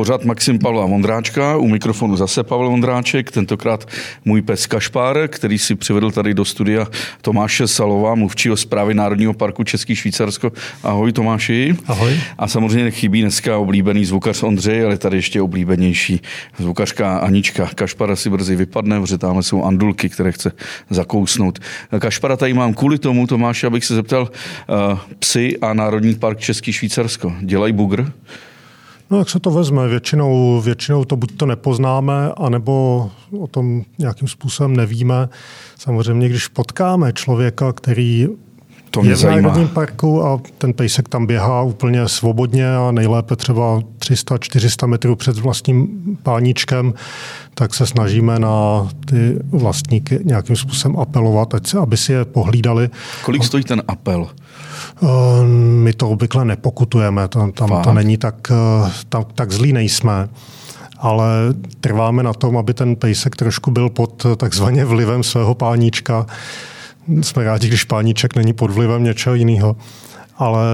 Pořád Maxim Pavla Vondráčka, u mikrofonu zase Pavel Vondráček, tentokrát můj pes Kašpár, který si přivedl tady do studia Tomáše Salova, mluvčího zprávy Národního parku Český Švýcarsko. Ahoj Tomáši. Ahoj. A samozřejmě chybí dneska oblíbený zvukař Ondřej, ale tady ještě oblíbenější zvukařka Anička. Kašpara si brzy vypadne, protože tam jsou andulky, které chce zakousnout. Kašpara tady mám kvůli tomu, Tomáši, abych se zeptal, uh, psy a Národní park Český Švýcarsko dělají bugr? No jak se to vezme? Většinou, většinou to buď to nepoznáme, anebo o tom nějakým způsobem nevíme. Samozřejmě, když potkáme člověka, který to mě je v zajímá. Národním parku a ten pejsek tam běhá úplně svobodně a nejlépe třeba 300-400 metrů před vlastním páníčkem, tak se snažíme na ty vlastníky nějakým způsobem apelovat, ať se, aby si je pohlídali. Kolik stojí ten apel? Eh, my to obvykle nepokutujeme, tam Fakt? to není tak, eh, tam, tak zlý nejsme ale trváme na tom, aby ten pejsek trošku byl pod takzvaně vlivem svého páníčka. Jsme rádi, když páníček není pod vlivem něčeho jiného. Ale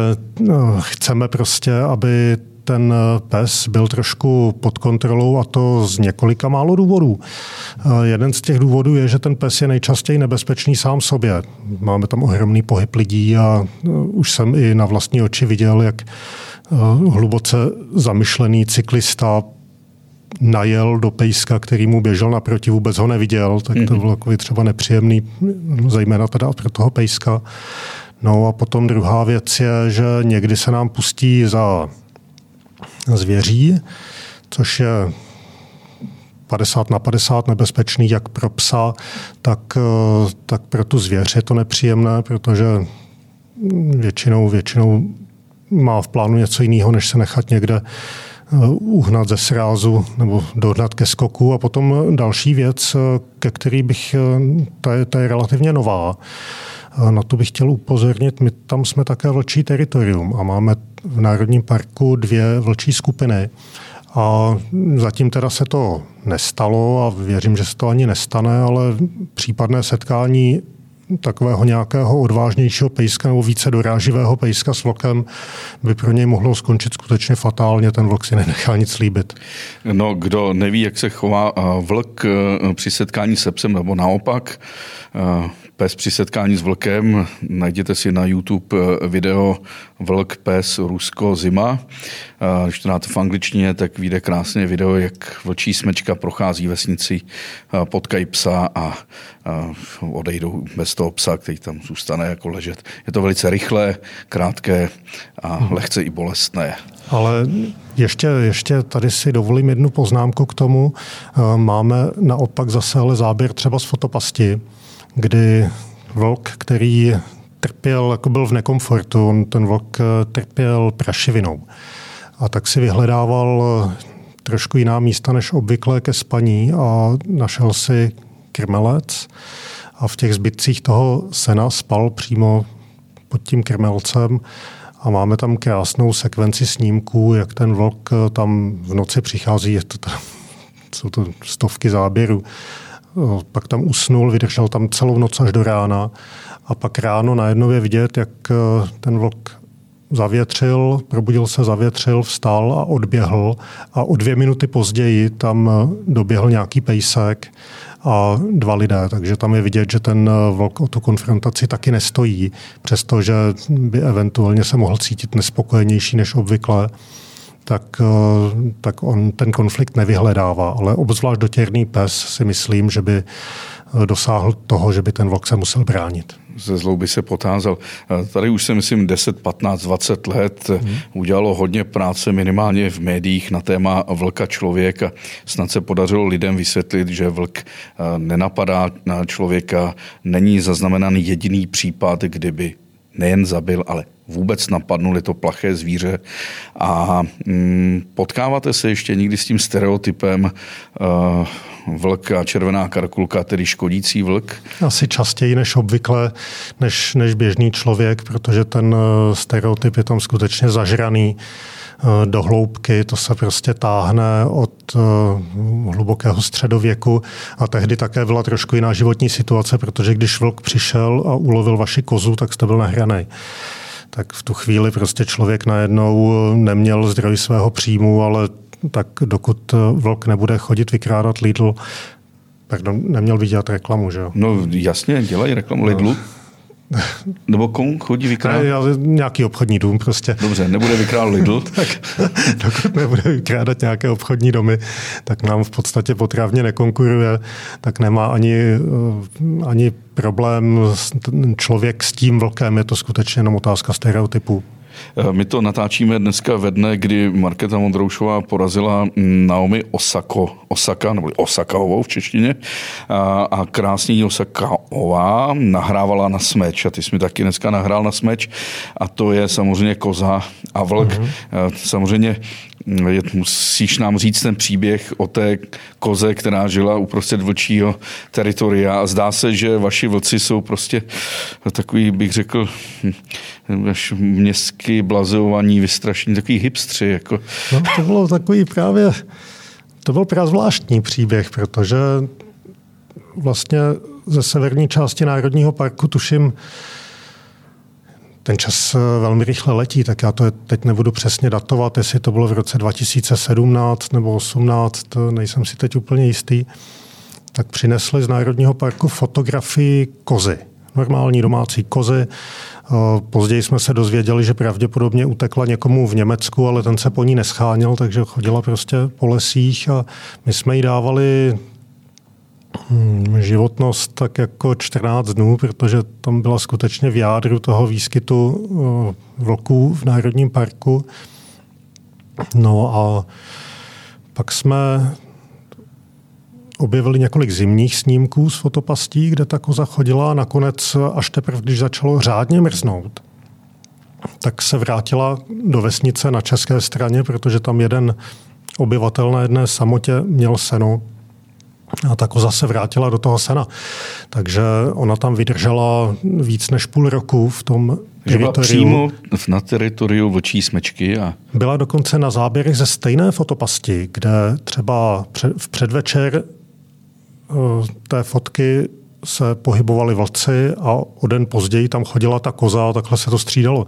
eh, chceme prostě, aby ten pes byl trošku pod kontrolou a to z několika málo důvodů. Jeden z těch důvodů je, že ten pes je nejčastěji nebezpečný sám sobě. Máme tam ohromný pohyb lidí a už jsem i na vlastní oči viděl, jak hluboce zamyšlený cyklista najel do pejska, který mu běžel naproti, vůbec ho neviděl, tak to bylo takový třeba nepříjemný, zejména teda pro toho pejska. No a potom druhá věc je, že někdy se nám pustí za zvěří, což je 50 na 50 nebezpečný jak pro psa, tak, tak pro tu zvěř je to nepříjemné, protože většinou, většinou má v plánu něco jiného, než se nechat někde uhnat ze srázu nebo dohnat ke skoku. A potom další věc, ke který bych, ta je, ta je relativně nová, na to bych chtěl upozornit, my tam jsme také vlčí teritorium a máme v Národním parku dvě vlčí skupiny. A zatím teda se to nestalo a věřím, že se to ani nestane, ale případné setkání takového nějakého odvážnějšího pejska nebo více doráživého pejska s vlkem by pro něj mohlo skončit skutečně fatálně. Ten vlk si nenechá nic líbit. No, kdo neví, jak se chová vlk při setkání se psem, nebo naopak, pes při setkání s vlkem, najděte si na YouTube video Vlk, pes, Rusko, zima. Když to dáte v angličtině, tak vyjde krásně video, jak vlčí smečka prochází vesnici, potkají psa a odejdou bez toho psa, který tam zůstane jako ležet. Je to velice rychlé, krátké a hmm. lehce i bolestné. Ale ještě, ještě tady si dovolím jednu poznámku k tomu. Máme naopak zase ale záběr třeba z fotopasti, kdy vlk, který trpěl, jako byl v nekomfortu, on ten vlk trpěl prašivinou. A tak si vyhledával trošku jiná místa než obvykle ke spaní a našel si krmelec a v těch zbytcích toho sena spal přímo pod tím krmelcem a máme tam krásnou sekvenci snímků, jak ten vlk tam v noci přichází, je to tam, jsou to stovky záběrů. Pak tam usnul, vydržel tam celou noc až do rána a pak ráno najednou je vidět, jak ten vlk zavětřil, probudil se, zavětřil, vstal a odběhl. A o dvě minuty později tam doběhl nějaký pejsek a dva lidé, takže tam je vidět, že ten vlk o tu konfrontaci taky nestojí, přestože by eventuálně se mohl cítit nespokojenější než obvykle tak, tak on ten konflikt nevyhledává. Ale obzvlášť dotěrný pes si myslím, že by dosáhl toho, že by ten vlk se musel bránit. Ze zlou by se potázal. Tady už se, myslím, 10, 15, 20 let hmm. udělalo hodně práce minimálně v médiích na téma vlka člověk a snad se podařilo lidem vysvětlit, že vlk nenapadá na člověka, není zaznamenaný jediný případ, kdyby nejen zabil, ale vůbec napadnul, je to plaché zvíře. A mm, potkáváte se ještě někdy s tím stereotypem uh, vlk a červená karkulka, tedy škodící vlk? Asi častěji než obvykle, než, než běžný člověk, protože ten stereotyp je tam skutečně zažraný do hloubky, to se prostě táhne od hlubokého středověku a tehdy také byla trošku jiná životní situace, protože když vlk přišel a ulovil vaši kozu, tak jste byl nahraný tak v tu chvíli prostě člověk najednou neměl zdroj svého příjmu, ale tak dokud vlk nebude chodit vykrádat Lidl, pardon, neměl by dělat reklamu, že jo? No jasně, dělají reklamu no. Nebo komu chodí vykrádat? Ne, nějaký obchodní dům prostě. Dobře, nebude vykrádat Lidl. tak dokud nebude vykrádat nějaké obchodní domy, tak nám v podstatě potravně nekonkuruje, tak nemá ani, eh, ani problém člověk s tím vlkem, je to skutečně jenom otázka stereotypů. Eh, my to natáčíme dneska ve dne, kdy Markéta Mondroušová porazila Naomi Osako, Osaka, nebo Osakaovou v češtině, a, a krásně Osakaová nahrávala na smeč a ty jsi mi taky dneska nahrál na smeč a to je samozřejmě koza a vlk. Mm-hmm. Samozřejmě musíš nám říct ten příběh o té koze, která žila uprostřed vlčího teritoria a zdá se, že vaši vlci jsou prostě takový, bych řekl, až městský blazeovaní, vystrašení, takový hipstři. Jako. No, to bylo takový právě, to byl právě zvláštní příběh, protože vlastně ze severní části Národního parku, tuším, ten čas velmi rychle letí, tak já to teď nebudu přesně datovat, jestli to bylo v roce 2017 nebo 2018, to nejsem si teď úplně jistý, tak přinesli z Národního parku fotografii kozy. Normální domácí kozy. Později jsme se dozvěděli, že pravděpodobně utekla někomu v Německu, ale ten se po ní nescháněl, takže chodila prostě po lesích a my jsme jí dávali Hmm, životnost tak jako 14 dnů, protože tam byla skutečně v jádru toho výskytu eh, vlků v Národním parku. No a pak jsme objevili několik zimních snímků z fotopastí, kde ta koza chodila a nakonec, až teprve, když začalo řádně mrznout, tak se vrátila do vesnice na české straně, protože tam jeden obyvatel na jedné samotě měl seno a ta koza se vrátila do toho sena. Takže ona tam vydržela víc než půl roku v tom že byla přímo na teritoriu vlčí smečky. A... Byla dokonce na záběrech ze stejné fotopasti, kde třeba v předvečer té fotky se pohybovali vlci a o den později tam chodila ta koza a takhle se to střídalo.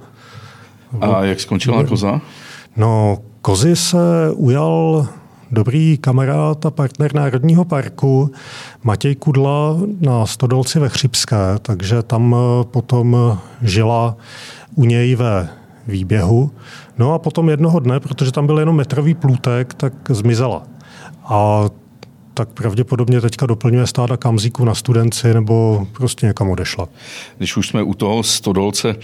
A jak skončila koza? No, kozy se ujal dobrý kamarád a partner Národního parku Matěj Kudla na Stodolci ve Chřipské, takže tam eh, potom žila u něj ve výběhu. No a potom jednoho dne, protože tam byl jenom metrový plůtek, tak zmizela. A tak pravděpodobně teďka doplňuje stáda kamzíku na studenci nebo prostě někam odešla. Když už jsme u toho Stodolce,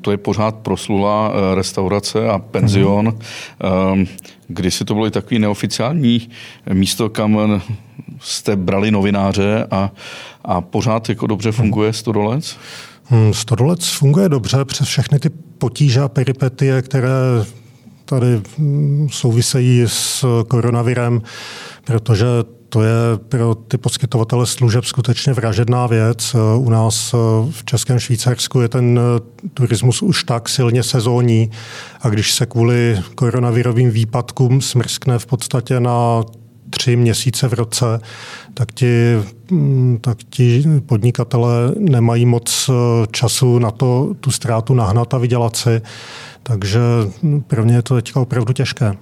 to je pořád proslulá eh, restaurace a penzion. Mm-hmm. Kdy si to bylo i takový neoficiální místo, kam jste brali novináře a, a pořád jako dobře funguje Stodolec? Hmm, Stodolec funguje dobře přes všechny ty potíže a peripetie, které tady hm, souvisejí s koronavirem, protože to je pro ty poskytovatele služeb skutečně vražedná věc. U nás v Českém Švýcarsku je ten turismus už tak silně sezónní a když se kvůli koronavirovým výpadkům smrskne v podstatě na tři měsíce v roce, tak ti, tak ti podnikatelé nemají moc času na to tu ztrátu nahnat a vydělat si. Takže pro mě je to teďka opravdu těžké.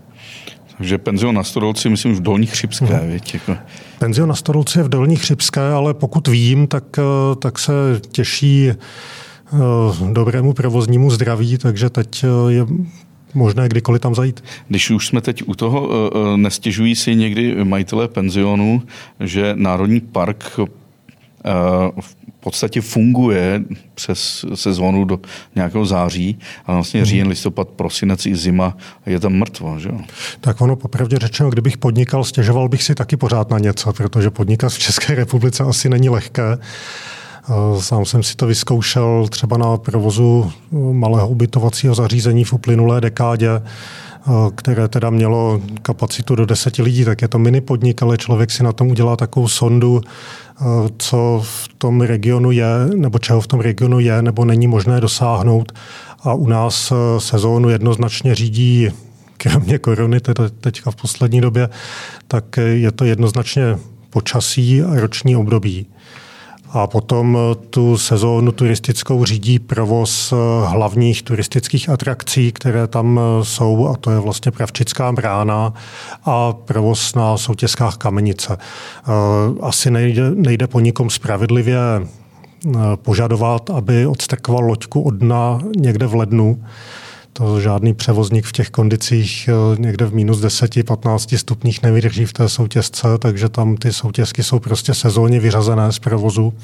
Takže penzion na Stodolci, myslím, v Dolní Chřipské. Hmm. Věď, jako. Penzion na Stodolci je v Dolní Chřipské, ale pokud vím, tak, eh, tak se těší eh, dobrému provoznímu zdraví, takže teď eh, je možné kdykoliv tam zajít. Když už jsme teď u toho, nestěžují si někdy majitelé penzionu, že Národní park v podstatě funguje přes sezónu do nějakého září, ale vlastně říjen, mhm. listopad, prosinec i zima je tam mrtvo. Že? Tak ono popravdě řečeno, kdybych podnikal, stěžoval bych si taky pořád na něco, protože podnikat v České republice asi není lehké. Sám jsem si to vyzkoušel třeba na provozu malého ubytovacího zařízení v uplynulé dekádě, které teda mělo kapacitu do deseti lidí, tak je to mini podnik, ale člověk si na tom udělá takovou sondu, co v tom regionu je, nebo čeho v tom regionu je, nebo není možné dosáhnout. A u nás e, sezónu jednoznačně řídí, kromě korony, teda teďka v poslední době, tak je to jednoznačně počasí a roční období. A potom tu sezónu turistickou řídí provoz hlavních turistických atrakcí, které tam jsou, a to je vlastně Pravčická brána a provoz na soutězkách Kamenice. Asi nejde, nejde po nikom spravedlivě požadovat, aby odstrkoval loďku od dna někde v lednu, to žádný převozník v těch kondicích eh, někde v minus 10-15 stupních nevydrží v té soutězce, takže tam ty soutězky jsou prostě sezóně vyřazené z provozu.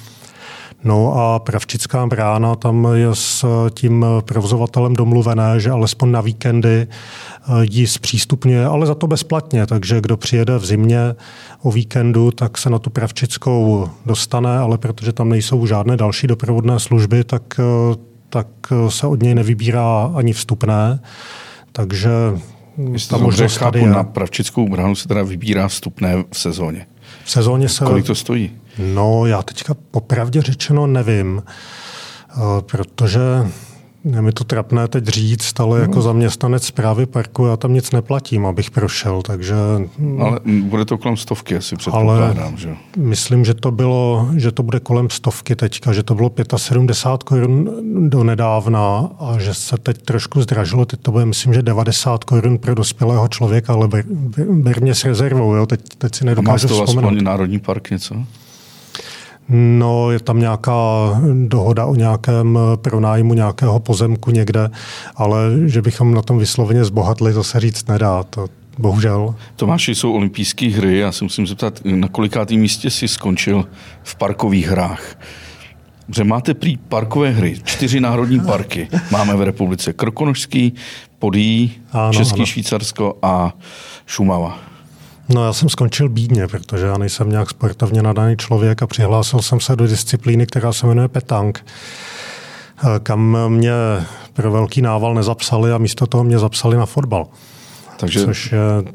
No a Pravčická brána, tam je s tím provozovatelem domluvené, že alespoň na víkendy eh, ji zpřístupňuje, ale za to bezplatně. Takže kdo přijede v zimě o víkendu, tak se na tu Pravčickou dostane, ale protože tam nejsou žádné další doprovodné služby, tak eh, tak eh, se od něj nevybírá ani vstupné. Takže Jestli ta možnost chápu, je. na Pravčickou bránu se teda vybírá vstupné v sezóně. V sezóně se... Kolik to stojí? No, já teďka popravdě řečeno nevím, eh, protože je mi to trapné teď říct, ale jako no. zaměstnanec zprávy parku já tam nic neplatím, abych prošel, takže... Ale bude to kolem stovky, asi předpokládám, ale že? myslím, že to bylo, že to bude kolem stovky teďka, že to bylo 75 korun do nedávna a že se teď trošku zdražilo, teď to bude, myslím, že 90 korun pro dospělého člověka, ale ber, ber, ber mě s rezervou, jo? Teď, teď si nedokážu a má to vzpomenout. Národní park něco? No, je tam nějaká dohoda o nějakém pronájmu nějakého pozemku někde, ale že bychom na tom vysloveně zbohatli, to se říct nedá. To, bohužel. Tomáši, jsou olympijské hry. Já se musím zeptat, na kolikátém místě si skončil v parkových hrách? Že máte prý parkové hry, čtyři národní parky máme v republice. Krokonožský, Podí, Český ano. Švýcarsko a Šumava. No já jsem skončil bídně, protože já nejsem nějak sportovně nadaný člověk a přihlásil jsem se do disciplíny, která se jmenuje petank, kam mě pro velký nával nezapsali a místo toho mě zapsali na fotbal. Takže... Což je,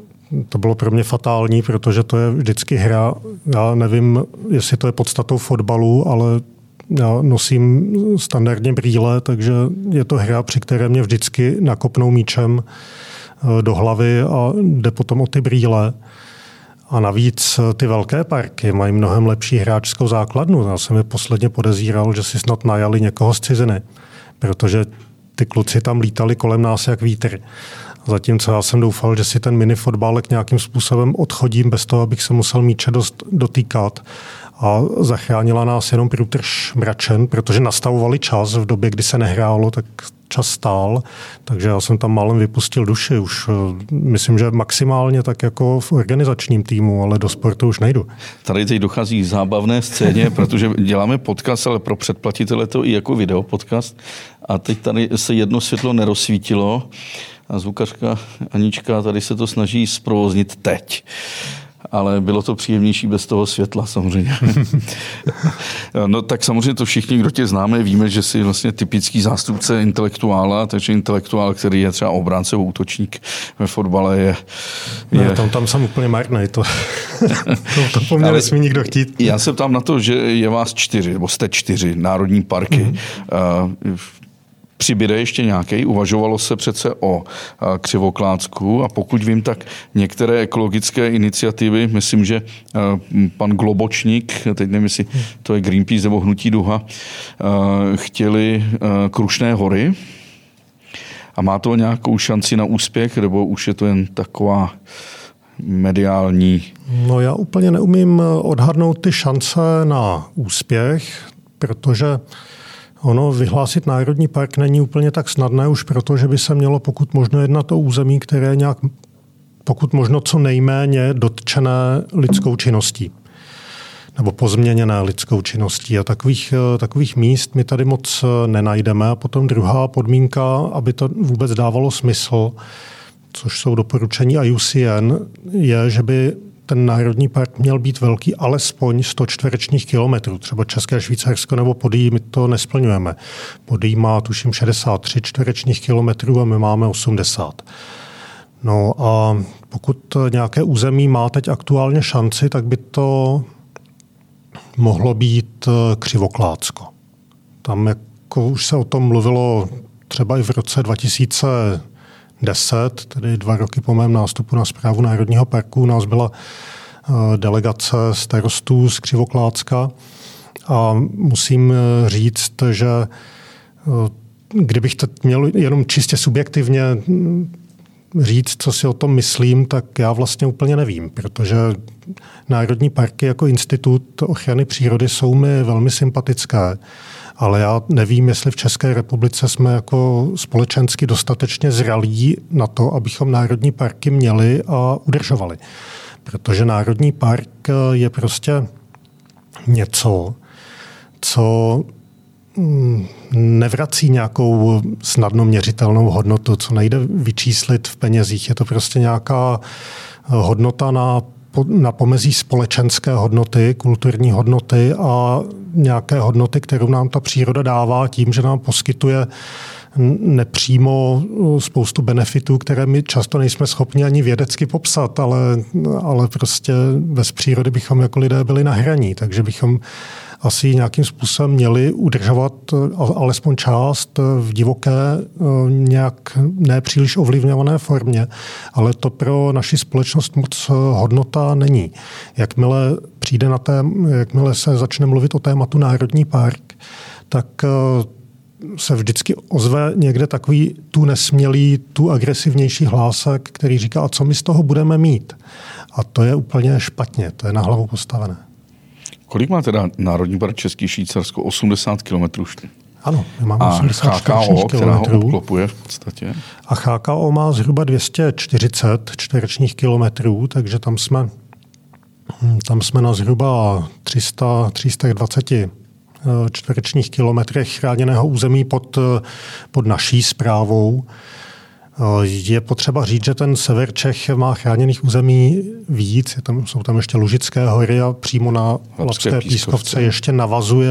to bylo pro mě fatální, protože to je vždycky hra. Já nevím, jestli to je podstatou fotbalu, ale já nosím standardně brýle, takže je to hra, při které mě vždycky nakopnou míčem eh, do hlavy a jde potom o ty brýle. A navíc eh, ty velké parky mají mnohem lepší hráčskou základnu. Já jsem je posledně podezíral, že si snad najali někoho z ciziny, protože ty kluci tam lítali kolem nás jak vítr. Zatímco já jsem doufal, že si ten mini fotbálek nějakým způsobem odchodím bez toho, abych se musel míče dost dotýkat. A zachránila nás jenom průtrž mračen, protože nastavovali čas v době, kdy se nehrálo, tak čas stál, takže já jsem tam málem vypustil duši. Už eh, myslím, že maximálně tak jako v organizačním týmu, ale do sportu už nejdu. Tady teď dochází k zábavné scéně, protože děláme podcast, ale pro předplatitele to i jako video podcast. A teď tady se jedno světlo nerozsvítilo a zvukařka Anička tady se to snaží zprovoznit teď ale bylo to příjemnější bez toho světla samozřejmě. no tak samozřejmě to všichni, kdo tě známe, víme, že jsi vlastně typický zástupce intelektuála, takže intelektuál, který je třeba obránce útočník ve fotbale je... je... Ne, tam, tam jsem úplně marný, to, to, to po mně nesmí nikdo chtít. Já se ptám na to, že je vás čtyři, nebo jste čtyři národní parky. Mm-hmm. Uh, přibyde ještě nějaký. Uvažovalo se přece o křivoklácku a pokud vím, tak některé ekologické iniciativy, myslím, že pan Globočník, teď nevím, jestli to je Greenpeace nebo Hnutí Duha, chtěli Krušné hory. A má to nějakou šanci na úspěch, nebo už je to jen taková mediální? No já úplně neumím odhadnout ty šance na úspěch, protože Ono vyhlásit národní park není úplně tak snadné už proto, že by se mělo pokud možno jednat o území, které nějak pokud možno co nejméně dotčené lidskou činností nebo pozměněné lidskou činností. A takových, takových míst my tady moc nenajdeme. A potom druhá podmínka, aby to vůbec dávalo smysl, což jsou doporučení IUCN, je, že by ten národní park měl být velký alespoň 100 čtverečních kilometrů. Třeba České Švýcarsko nebo Podí my to nesplňujeme. Podí má tuším 63 čtverečních kilometrů a my máme 80. No a pokud nějaké území má teď aktuálně šanci, tak by to mohlo být eh, Křivoklácko. Tam jako už se o tom mluvilo třeba i v roce 2000 10, tedy dva roky po mém nástupu na zprávu Národního parku, nás byla eh, delegace starostů z Křivoklácka. A musím říct, že kdybych teď měl jenom čistě subjektivně říct, co si o tom myslím, tak já vlastně úplně nevím, protože národní parky jako institut ochrany přírody jsou mi velmi sympatické, ale já nevím, jestli v České republice jsme jako společensky dostatečně zralí na to, abychom národní parky měli a udržovali. Protože národní park je prostě něco, co mm, nevrací nějakou snadno měřitelnou hodnotu, co nejde vyčíslit v penězích. Je to prostě nějaká hodnota na, na pomezí společenské hodnoty, kulturní hodnoty a nějaké hodnoty, kterou nám ta příroda dává tím, že nám poskytuje nepřímo spoustu benefitů, které my často nejsme schopni ani vědecky popsat, ale, ale prostě bez přírody bychom jako lidé byli na hraní, takže bychom asi nějakým způsobem měli udržovat alespoň část v divoké, nějak nepříliš ovlivňované formě, ale to pro naši společnost moc hodnota není. Jakmile přijde na té, jakmile se začne mluvit o tématu Národní park, tak se vždycky ozve někde takový tu nesmělý, tu agresivnější hlásek, který říká, a co my z toho budeme mít. A to je úplně špatně, to je na hlavu postavené. Kolik má teda Národní park Český Švýcarsko? 80 km? Ano, my máme a 80 HKO, která ho obklopuje v podstatě? A HKO má zhruba 240 čtverečních kilometrů, takže tam jsme, tam jsme na zhruba 300, 320 eh, čtverečních kilometrech chráněného území pod, eh, pod naší zprávou. Je potřeba říct, že ten sever Čech má chráněných území víc. Je tam, jsou tam ještě Lužické hory a přímo na Lapské pískovce. pískovce ještě navazuje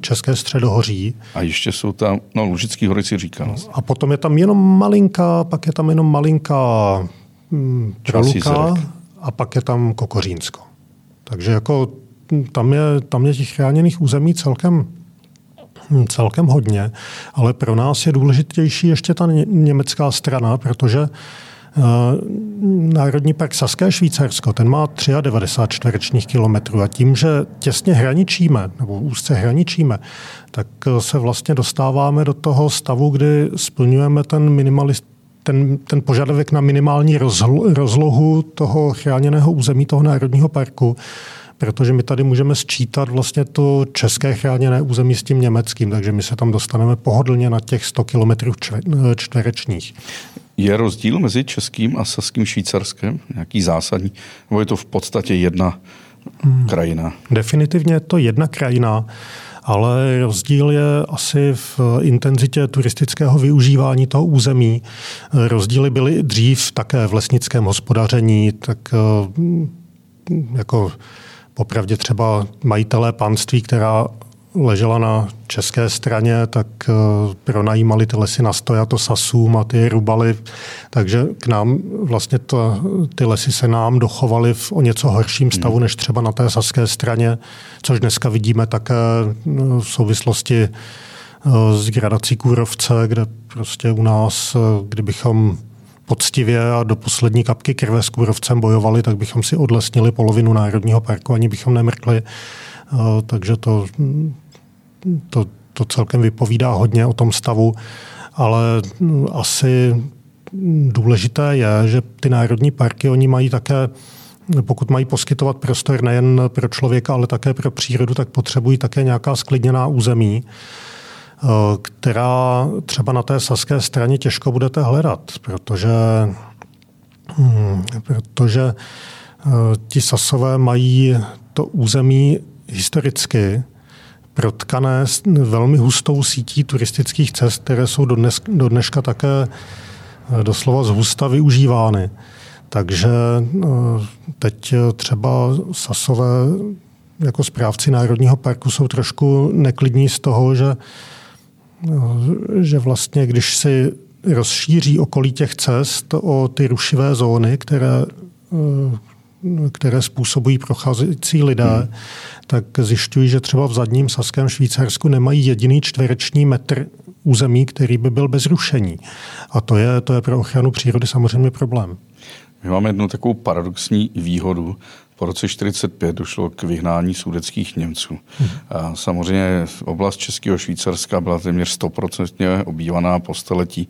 České středohoří. A ještě jsou tam, no Lužický hory si říkal. A potom je tam jenom malinká, pak je tam jenom malinká hm, Proluka a pak je tam Kokořínsko. Takže jako hm, tam je, tam je těch chráněných území celkem celkem hodně, ale pro nás je důležitější ještě ta německá strana, protože eh, Národní park Saské Švýcarsko, ten má 93 čtverečních kilometrů a tím, že těsně hraničíme, nebo úzce hraničíme, tak eh, se vlastně dostáváme do toho stavu, kdy splňujeme ten minimalist, ten, ten požadavek na minimální rozlohu toho chráněného území toho národního parku protože my tady můžeme sčítat vlastně to české chráněné území s tím německým, takže my se tam dostaneme pohodlně na těch 100 kilometrů čtverečních. Je rozdíl mezi českým a saským švýcarskem nějaký zásadní? Nebo je to v podstatě jedna hmm. krajina? Definitivně je to jedna krajina ale rozdíl je asi v intenzitě turistického využívání toho území. Rozdíly byly dřív také v lesnickém hospodaření, tak eh, jako Popravdě třeba majitelé panství, která ležela na české straně, tak eh, pronajímali ty lesy na stojato sasům a ty rubaly. Takže k nám vlastně to, ty lesy se nám dochovaly v o něco horším stavu, hmm. než třeba na té saské straně, což dneska vidíme také eh, v souvislosti eh, s gradací Kůrovce, kde prostě u nás, kdybychom poctivě a do poslední kapky krve s kůrovcem bojovali, tak bychom si odlesnili polovinu Národního parku, ani bychom nemrkli. Eh, takže to, to, to celkem vypovídá hodně o tom stavu, ale asi důležité je, že ty národní parky, oni mají také pokud mají poskytovat prostor nejen pro člověka, ale také pro přírodu, tak potřebují také nějaká sklidněná území. Eh, která třeba na té saské straně těžko budete hledat, protože, hm, protože eh, ti sasové mají to území historicky protkané velmi hustou sítí turistických cest, které jsou do, dnes, do dneška také eh, doslova z husta využívány. Takže teď třeba Sasové jako správci Národního parku jsou trošku neklidní z toho, že že vlastně, když si rozšíří okolí těch cest o ty rušivé zóny, které, eh, které způsobují procházející lidé, hmm. tak zjišťují, že třeba v zadním Saském Švýcarsku nemají jediný čtvereční metr území, který by byl bez rušení. A to je, to je pro ochranu přírody samozřejmě problém. My máme jednu takovou paradoxní výhodu. Po roce 45 došlo k vyhnání sudeckých Němců. Hmm. A samozřejmě oblast Českého Švýcarska byla téměř 100% obývaná po staletí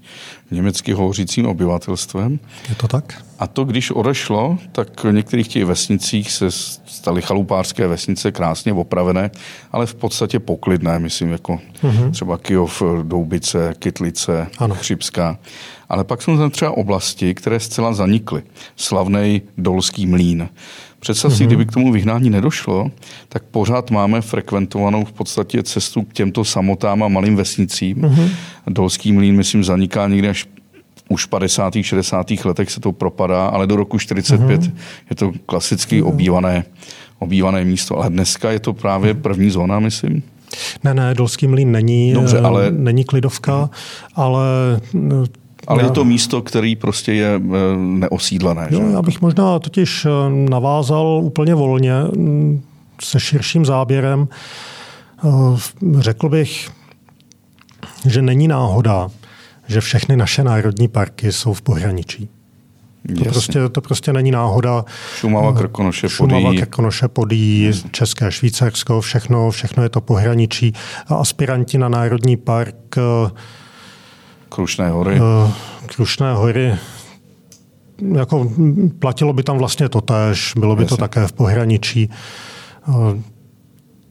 německy hovořícím obyvatelstvem. Je to tak? A to, když odešlo, tak v některých těch vesnicích se staly chalupářské vesnice krásně opravené, ale v podstatě poklidné, myslím, jako hmm. třeba Kyjov, Doubice, Kytlice, ano. Chřipská. Ale pak jsou tam třeba oblasti, které zcela zanikly. Slavný Dolský mlín. Představ si, mm-hmm. kdyby k tomu vyhnání nedošlo, tak pořád máme frekventovanou v podstatě cestu k těmto samotám a malým vesnicím. Mm-hmm. Dolský mlín, myslím, zaniká někdy až už v 50. 60. letech se to propadá, ale do roku 45 mm-hmm. je to klasicky obývané, obývané místo. Ale dneska je to právě první zóna, myslím. Ne, ne, Dolský mlín není, Dobře, ale... není klidovka, ale ale je to místo, který prostě je eh, neosídlené. Jo, že? Já bych možná totiž eh, navázal úplně volně mm, se širším záběrem. Eh, řekl bych, že není náhoda, že všechny naše národní parky jsou v pohraničí. To prostě, to prostě není náhoda. Šumava, Krkonoše, Šumava, Podí. Krkonoše, Podí, České, Švýcarsko, všechno, všechno je to pohraničí. A aspiranti na Národní park Krušné hory. Uh, Krušné hory jako platilo by tam vlastně to tež, bylo by Jasně. to také v pohraničí. Uh,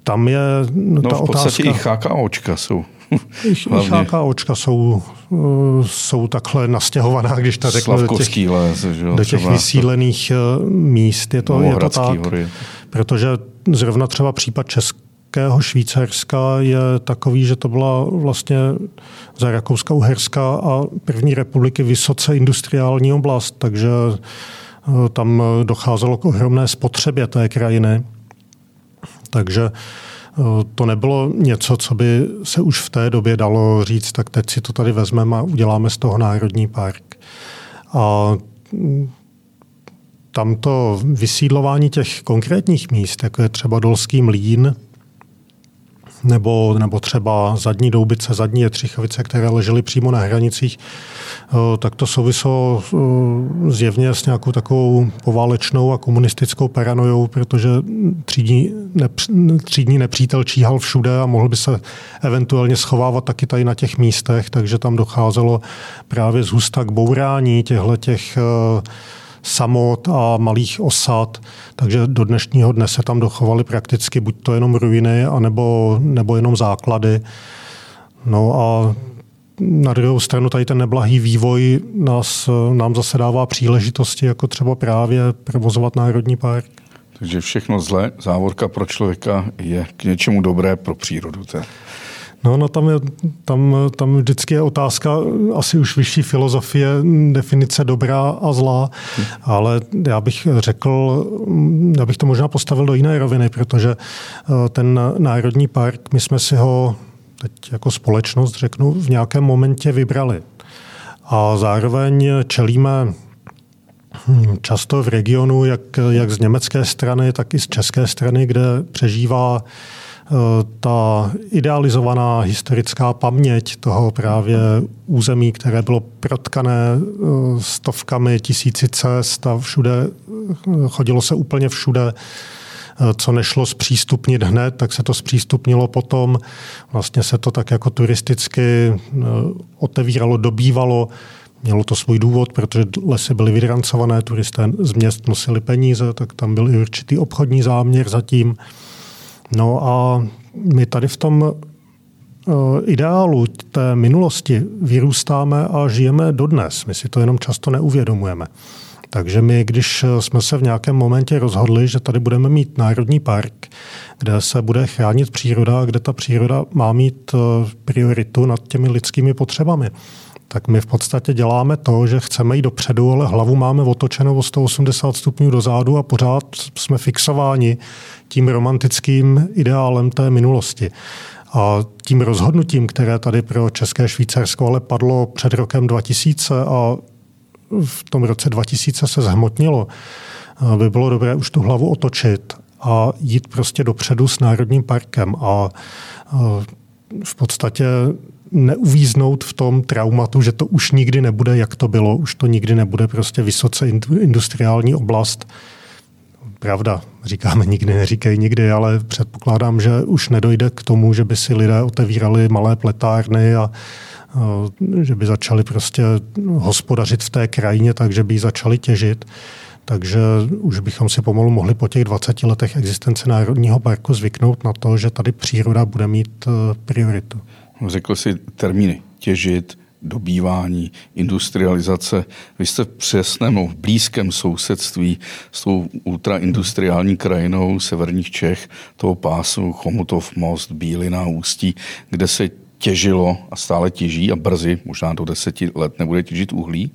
tam je no, ta v podstatě otázka... i chákaočka jsou. I chákaočka jsou, uh, jsou takhle nastěhovaná, když to řeknu, do těch, les, že jo, do těch vysílených míst. Je to, je to tak, hory. protože zrovna třeba případ Česk, Rakouského Švýcarska je takový, že to byla vlastně za Rakouska-Uherska a první republiky vysoce industriální oblast, takže eh, tam docházelo k ohromné spotřebě té krajiny. Takže eh, to nebylo něco, co by se už v té době dalo říct, tak teď si to tady vezmeme a uděláme z toho národní park. A mm, tamto vysídlování těch konkrétních míst, jako je třeba Dolský mlín, nebo, nebo třeba zadní doubice, zadní jetřichovice, které ležely přímo na hranicích, eh, tak to souvislo eh, zjevně s nějakou takovou poválečnou a komunistickou paranojou, protože třídní, nepř, třídní nepřítel číhal všude a mohl by se eventuálně schovávat taky tady na těch místech, takže tam docházelo právě z husta k bourání těchto těch uh, samot a malých osad, takže do dnešního dne se tam dochovaly prakticky buď to jenom ruiny, anebo, nebo jenom základy. No a na druhou stranu tady ten neblahý vývoj nás, nám zase dává příležitosti, jako třeba právě provozovat Národní park. Takže všechno zlé, závorka pro člověka je k něčemu dobré pro přírodu. To No, no tam, je, tam, tam vždycky je otázka asi už vyšší filozofie, definice dobrá a zlá, ale já bych řekl, já bych to možná postavil do jiné roviny, protože eh, ten národní park, my jsme si ho teď jako společnost, řeknu, v nějakém momentě vybrali. A zároveň čelíme hm, často v regionu, jak, jak z německé strany, tak i z české strany, kde přežívá Eh, ta idealizovaná historická paměť toho právě území, které bylo protkané eh, stovkami tisíci cest a všude, eh, chodilo se úplně všude, co nešlo zpřístupnit hned, tak se to zpřístupnilo potom. Vlastně se to tak jako turisticky otevíralo, dobývalo. Mělo to svůj důvod, protože lesy byly vydrancované, turisté z měst nosili peníze, tak tam byl i určitý obchodní záměr zatím. No a my tady v tom eh, ideálu té minulosti vyrůstáme a žijeme dodnes. My si to jenom často neuvědomujeme. Takže my, když jsme se v nějakém momentě rozhodli, že tady budeme mít národní park, kde se bude chránit příroda, kde ta příroda má mít eh, prioritu nad těmi lidskými potřebami, tak my v podstatě děláme to, že chceme jít dopředu, ale hlavu máme otočenou o 180 stupňů dozadu a pořád jsme fixováni tím romantickým ideálem té minulosti. A tím rozhodnutím, které tady pro České Švýcarsko ale padlo před rokem 2000 a v tom roce 2000 se zhmotnilo, by bylo dobré už tu hlavu otočit a jít prostě dopředu s Národním parkem a v podstatě neuvíznout v tom traumatu, že to už nikdy nebude, jak to bylo, už to nikdy nebude prostě vysoce industriální oblast. pravda, říkáme nikdy, neříkej nikdy, ale předpokládám, že už nedojde k tomu, že by si lidé otevírali malé pletárny a že by začali prostě hospodařit v té krajině, takže by ji začali těžit. Takže už bychom si pomalu mohli po těch 20 letech existence Národního parku zvyknout na to, že tady příroda bude mít eh, prioritu. Řekl si termíny těžit, dobývání, industrializace. Vy jste v přesném, v blízkém sousedství s tou ultraindustriální krajinou severních Čech, toho pásu Chomutov, Most, Bílina, Ústí, kde se těžilo a stále těží a brzy, možná do deseti let, nebude těžit uhlí.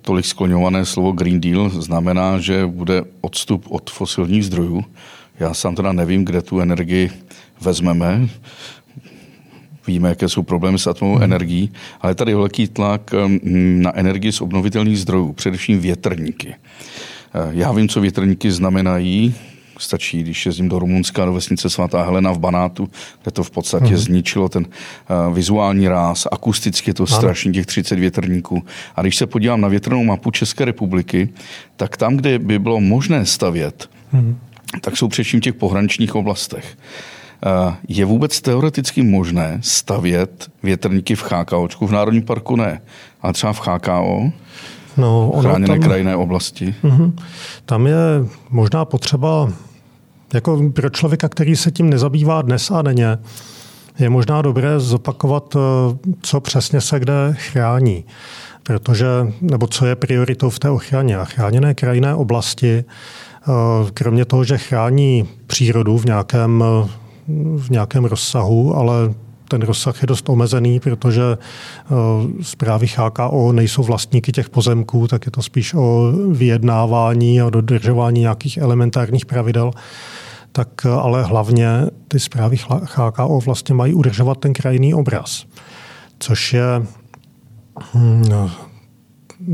Tolik skloňované slovo Green Deal znamená, že bude odstup od fosilních zdrojů. Já sám teda nevím, kde tu energii vezmeme. Víme, jaké jsou problémy s atomovou hmm. energií, ale tady je velký tlak na energii z obnovitelných zdrojů, především větrníky. Já vím, co větrníky znamenají, Stačí, když jezdím do Rumunska, do vesnice svatá Helena v Banátu, kde to v podstatě uh-huh. zničilo ten uh, vizuální ráz, akusticky je to strašně těch 30 větrníků. A když se podívám na větrnou mapu České republiky, tak tam, kde by bylo možné stavět, uh-huh. tak jsou především v těch pohraničních oblastech. Uh, je vůbec teoreticky možné stavět větrníky v HKOčku, v Národním parku ne, ale třeba v HKO? No, chráněné tam, krajinné oblasti. Uh-huh. Tam je možná potřeba jako pro člověka, který se tím nezabývá dnes a denně, je možná dobré zopakovat, eh, co přesně se kde chrání. Protože, nebo co je prioritou v té ochraně. A chráněné krajinné oblasti, eh, kromě toho, že chrání přírodu v nějakém, eh, v nějakém rozsahu, ale ten rozsah je dost omezený, protože zprávy HKO nejsou vlastníky těch pozemků, tak je to spíš o vyjednávání a dodržování nějakých elementárních pravidel. Tak eh, ale hlavně ty zprávy HKO vlastně mají udržovat ten krajinný obraz, což je hm, no,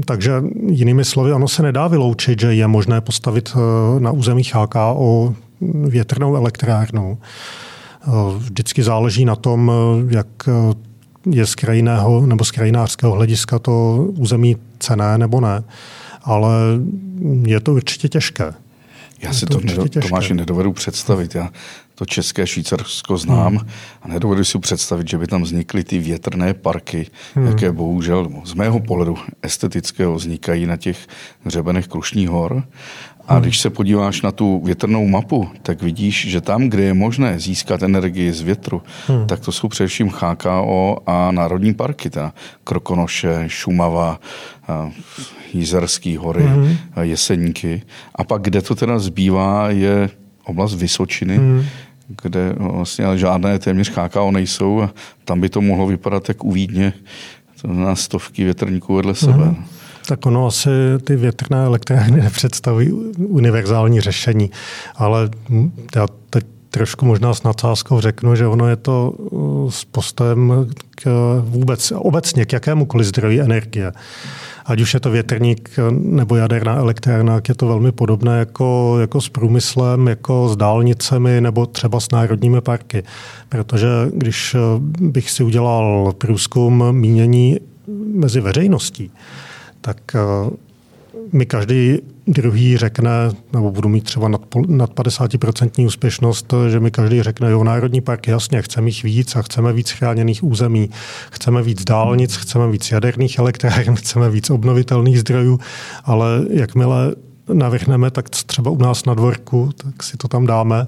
takže jinými slovy, ono se nedá vyloučit, že je možné postavit eh, na území HKO větrnou elektrárnu. Eh, vždycky záleží na tom, jak je z krajinného nebo z krajinářského hlediska to území cené nebo ne. Ale je to určitě těžké. Já si to, to nedo, Tomáši nedovedu představit. Já to české Švýcarsko znám hmm. a nedovedu si představit, že by tam vznikly ty větrné parky, hmm. jaké bohužel z mého pohledu estetického vznikají na těch hřebenech Krušní hor. A když se podíváš na tu větrnou mapu, tak vidíš, že tam, kde je možné získat energii z větru, hmm. tak to jsou především HKO a národní parky, teda Krokonoše, Šumava, Jízerský hory, hmm. Jeseníky. A pak, kde to teda zbývá, je oblast Vysočiny, hmm kde vlastně žádné téměř HKO nejsou a tam by to mohlo vypadat jak u Vídně, to na stovky větrníků vedle sebe. Hmm. Tak ono asi ty větrné elektrárny nepředstavují univerzální řešení, ale já teď trošku možná s nadsázkou řeknu, že ono je to uh, s postem k vůbec, obecně k jakémukoliv zdroji energie. Ať už je to větrník nebo jaderná elektrárna, je to velmi podobné jako, jako s průmyslem, jako s dálnicemi nebo třeba s národními parky. Protože když uh, bych si udělal průzkum mínění mezi veřejností, tak eh, mi každý druhý řekne, nebo budu mít třeba nad, nad 50% úspěšnost, že mi každý řekne, jo, Národní park, jasně, chceme jich víc a chceme víc chráněných území, chceme víc dálnic, chceme víc jaderných elektráren, chceme víc obnovitelných zdrojů, ale jakmile navrhneme, tak třeba u nás na dvorku, tak si to tam dáme,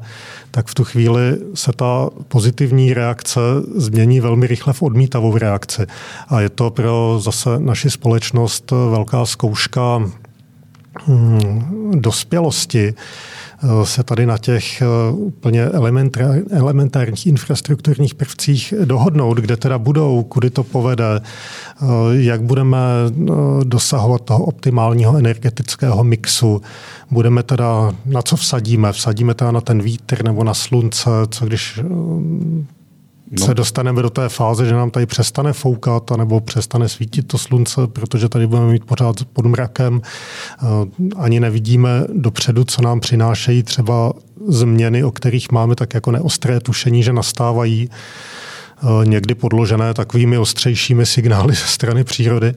tak v tu chvíli se ta pozitivní reakce změní velmi rychle v odmítavou reakci. A je to pro zase naši společnost velká zkouška hmm, dospělosti, se tady na těch eh, úplně elementárních infrastrukturních prvcích dohodnout, kde teda budou, kudy to povede, eh, jak budeme dosahovat toho optimálního energetického mixu, budeme teda, na co vsadíme, vsadíme teda na ten vítr nebo na slunce, co když no. se dostaneme do té fáze, že nám tady přestane foukat nebo přestane svítit to slunce, protože tady budeme mít pořád pod mrakem. Eh, ani nevidíme dopředu, co nám přinášejí třeba změny, o kterých máme tak jako neostré tušení, že nastávají eh, někdy podložené takovými ostřejšími signály ze strany přírody.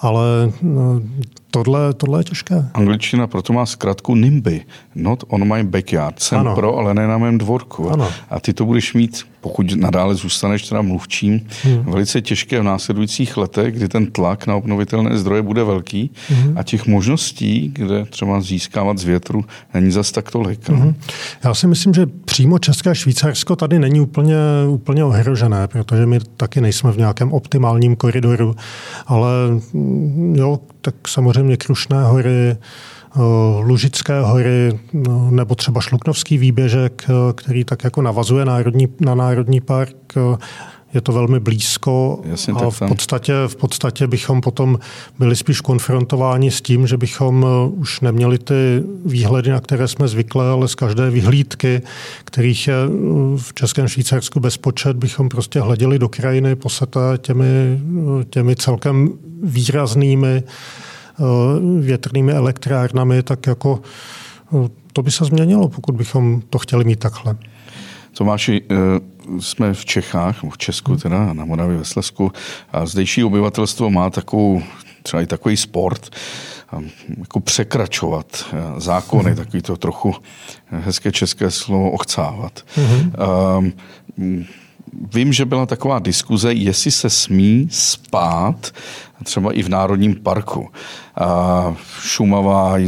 Ale eh, tohle, tohle je těžké. Angličtina proto má zkrátku NIMBY, not on my backyard. Jsem ano. pro, ale ne na mém dvorku. Ano. A ty to budeš mít, pokud nadále zůstaneš teda mluvčím, hmm. velice těžké v následujících letech, kdy ten tlak na obnovitelné zdroje bude velký hmm. a těch možností, kde třeba získávat z větru, není zas tak tolik. No. Hmm. Já si myslím, že přímo České Švýcarsko tady není úplně, úplně ohrožené, protože my taky nejsme v nějakém optimálním koridoru, ale mm, jo, tak samozřejmě Krušné hory, eh, Lužické hory no, nebo třeba Šluknovský výběžek, eh, který tak jako navazuje národní, na Národní park. Eh, je to velmi blízko Jasně, a v podstatě, v podstatě bychom potom byli spíš konfrontováni s tím, že bychom už neměli ty výhledy, na které jsme zvykli, ale z každé vyhlídky, kterých je v Českém Švýcarsku bezpočet, bychom prostě hleděli do krajiny poseté těmi, těmi celkem výraznými eh, větrnými elektrárnami, tak jako eh, to by se změnilo, pokud bychom to chtěli mít takhle. Tomáši, eh, jsme v Čechách, v Česku teda, na Moravě ve Slesku a zdejší obyvatelstvo má takovou, třeba i takový sport, jako překračovat zákony, hmm. takový to trochu hezké české slovo ochcávat. Hmm. Um, vím, že byla taková diskuze, jestli se smí spát třeba i v Národním parku. Šumava,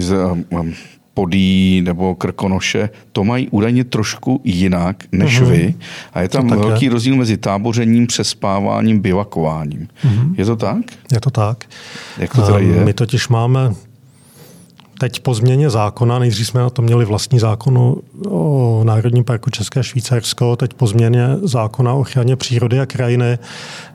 Podí nebo Krkonoše, to mají údajně trošku jinak než uh-huh. vy. A je tam velký je. rozdíl mezi tábořením, přespáváním, bivakováním. Uh-huh. Je to tak? Je to tak. Jak to teda je? My totiž máme teď po změně zákona, nejdřív jsme na to měli vlastní zákon o Národním parku České Švýcarsko, teď po změně zákona o ochraně přírody a krajiny,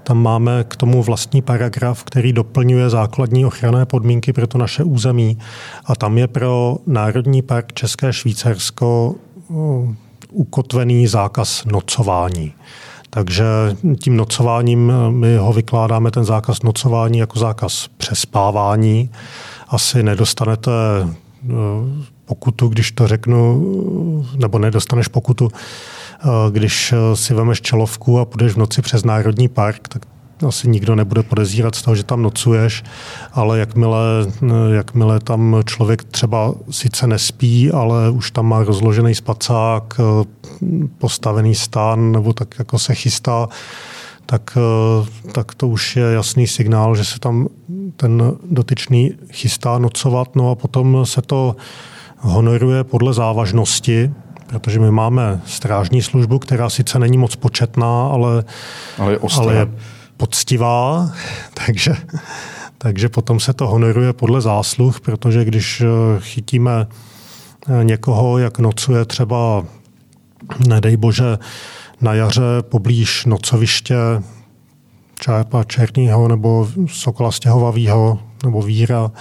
tam máme k tomu vlastní paragraf, který doplňuje základní ochranné podmínky pro to naše území. A tam je pro Národní park České Švýcarsko ukotvený zákaz nocování. Takže tím nocováním my ho vykládáme ten zákaz nocování jako zákaz přespávání asi nedostanete eh, pokutu, když to řeknu, nebo nedostaneš pokutu, eh, když eh, si vemeš čelovku a půjdeš v noci přes Národní park, tak asi nikdo nebude podezírat z toho, že tam nocuješ, ale jakmile, jakmile tam člověk třeba sice nespí, ale už tam má rozložený spacák, postavený stán nebo tak jako se chystá tak, eh, tak to už je jasný signál, že se tam ten dotyčný chystá nocovat. No a potom se to honoruje podle závažnosti, protože my máme strážní službu, která sice není moc početná, ale, ale, je, ale je poctivá, takže, takže potom se to honoruje podle zásluh, protože když eh, chytíme eh, někoho, jak nocuje třeba, nedej bože, na jaře poblíž nocoviště Čápa Černýho nebo Sokola Stěhovavýho nebo Víra,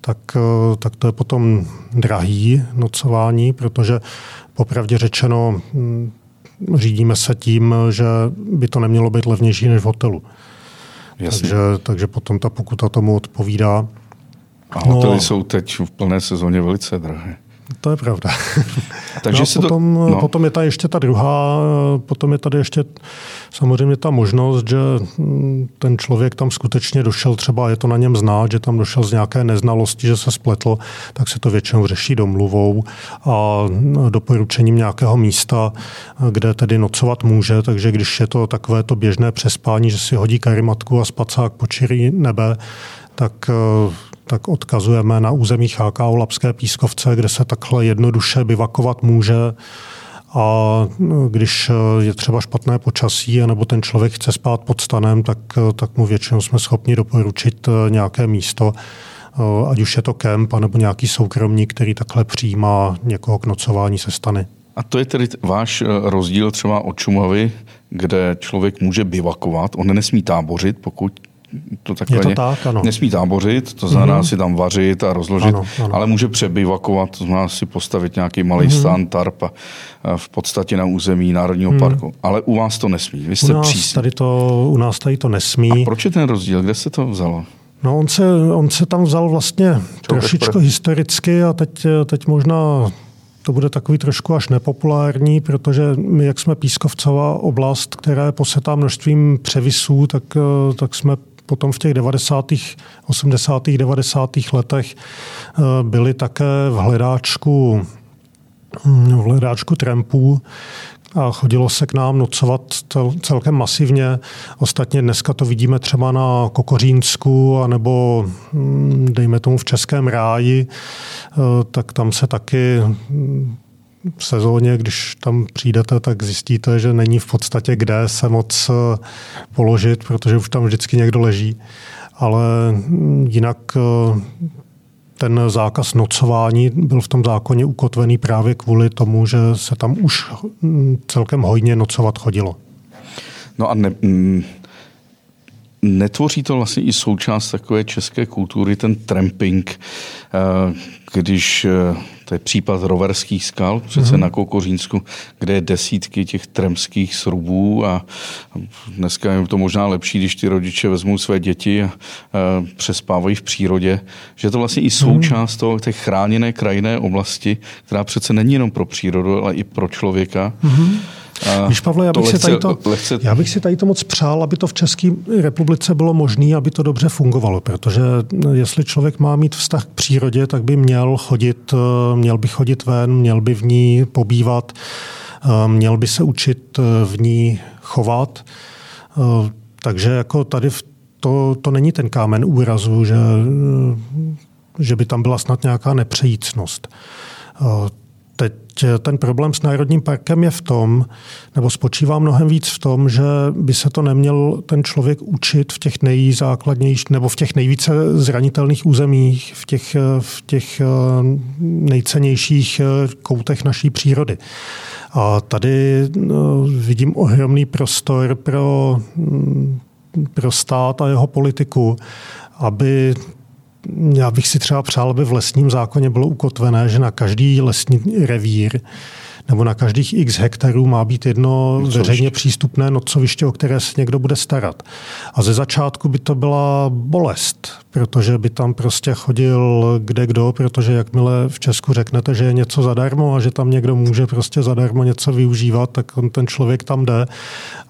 tak, eh, tak to je potom drahý nocování, protože popravdě řečeno hm, řídíme se tím, že by to nemělo být levnější než v hotelu. Takže, takže potom ta pokuta tomu odpovídá. A hotely no, jsou teď v plné sezóně velice drahé. To je pravda. Takže no, potom, to, no. potom je tady ještě ta druhá, potom je tady ještě samozřejmě ta možnost, že mm, ten člověk tam skutečně došel, třeba je to na něm znát, že tam došel z nějaké neznalosti, že se spletl, tak se to většinou řeší domluvou a doporučením nějakého místa, kde tedy nocovat může, takže když je to takové to běžné přespání, že si hodí karimatku a spacák počírí nebe, tak tak odkazujeme na území HKO Lapské pískovce, kde se takhle jednoduše bivakovat může. A když je třeba špatné počasí, nebo ten člověk chce spát pod stanem, tak, tak mu většinou jsme schopni doporučit nějaké místo, ať už je to kemp, nebo nějaký soukromník, který takhle přijímá někoho k nocování se stany. A to je tedy váš rozdíl třeba od Čumavy, kde člověk může bivakovat, on nesmí tábořit, pokud to takhle je to tak, ano. nesmí tábořit, to znamená mm-hmm. si tam vařit a rozložit, ano, ano. ale může přebivakovat, to znamená si postavit nějaký malý mm-hmm. stan, tarp a v podstatě na území Národního mm. parku. Ale u vás to nesmí, vy jste u nás, tady to, u nás tady to nesmí. A proč je ten rozdíl, kde se to vzalo? No on se, on se tam vzal vlastně Čo, trošičku historicky a teď, teď možná to bude takový trošku až nepopulární, protože my, jak jsme pískovcová oblast, která je posetá množstvím převisů, tak, tak jsme potom v těch 90. 80. 90. letech eh, byli také v hledáčku hm, v hledáčku trampů, a chodilo se k nám nocovat celkem masivně. Ostatně dneska to vidíme třeba na Kokořínsku, anebo hm, dejme tomu v Českém ráji, eh, tak tam se taky hm, sezóně, když tam přijdete, tak zjistíte, že není v podstatě kde se moc eh, položit, protože už tam vždycky někdo leží. Ale hm, jinak eh, ten zákaz nocování byl v tom zákoně ukotvený právě kvůli tomu, že se tam už hm, celkem hojně nocovat chodilo. No a ne, hm, netvoří to vlastně i součást takové české kultury, ten tramping, eh, když eh, to je případ roverských skal, přece mm-hmm. na Kokořínsku, kde je desítky těch tremských srubů a dneska je to možná lepší, když ty rodiče vezmou své děti a, a přespávají v přírodě, že je to vlastně i mhm. součást toho, té chráněné krajinné oblasti, která přece není jenom pro přírodu, ale i pro člověka. Mm-hmm Víš, Pavle, já bych, lehce, si tady to, lehce... já bych si tady to moc přál, aby to v České republice bylo možné, aby to dobře fungovalo, protože jestli člověk má mít vztah k přírodě, tak by měl chodit, eh, měl by chodit ven, měl by v ní pobývat, eh, měl by se učit eh, v ní chovat. Takže jako tady to, to není ten kámen úrazu, že, že by tam byla snad nějaká nepřejícnost. Teď eh, ten problém s Národním parkem je v tom, nebo spočívá mnohem víc v tom, že by se to neměl ten člověk učit v těch nejzákladnějších nebo v těch nejvíce zranitelných územích, v těch, eh, v těch eh, nejcennějších koutech naší přírody. A tady vidím ohromný prostor pro, mm, pro stát a jeho politiku, aby já bych si třeba přál, aby v lesním zákoně bylo ukotvené, že na každý lesní revír nebo na každých x hektarů má být jedno nocoviště. veřejně přístupné nocoviště, o které se někdo bude starat. A ze začátku by to byla bolest, protože by tam prostě chodil kde kdo, protože jakmile v Česku řeknete, že je něco zadarmo a že tam někdo může prostě zadarmo něco využívat, tak on ten člověk tam jde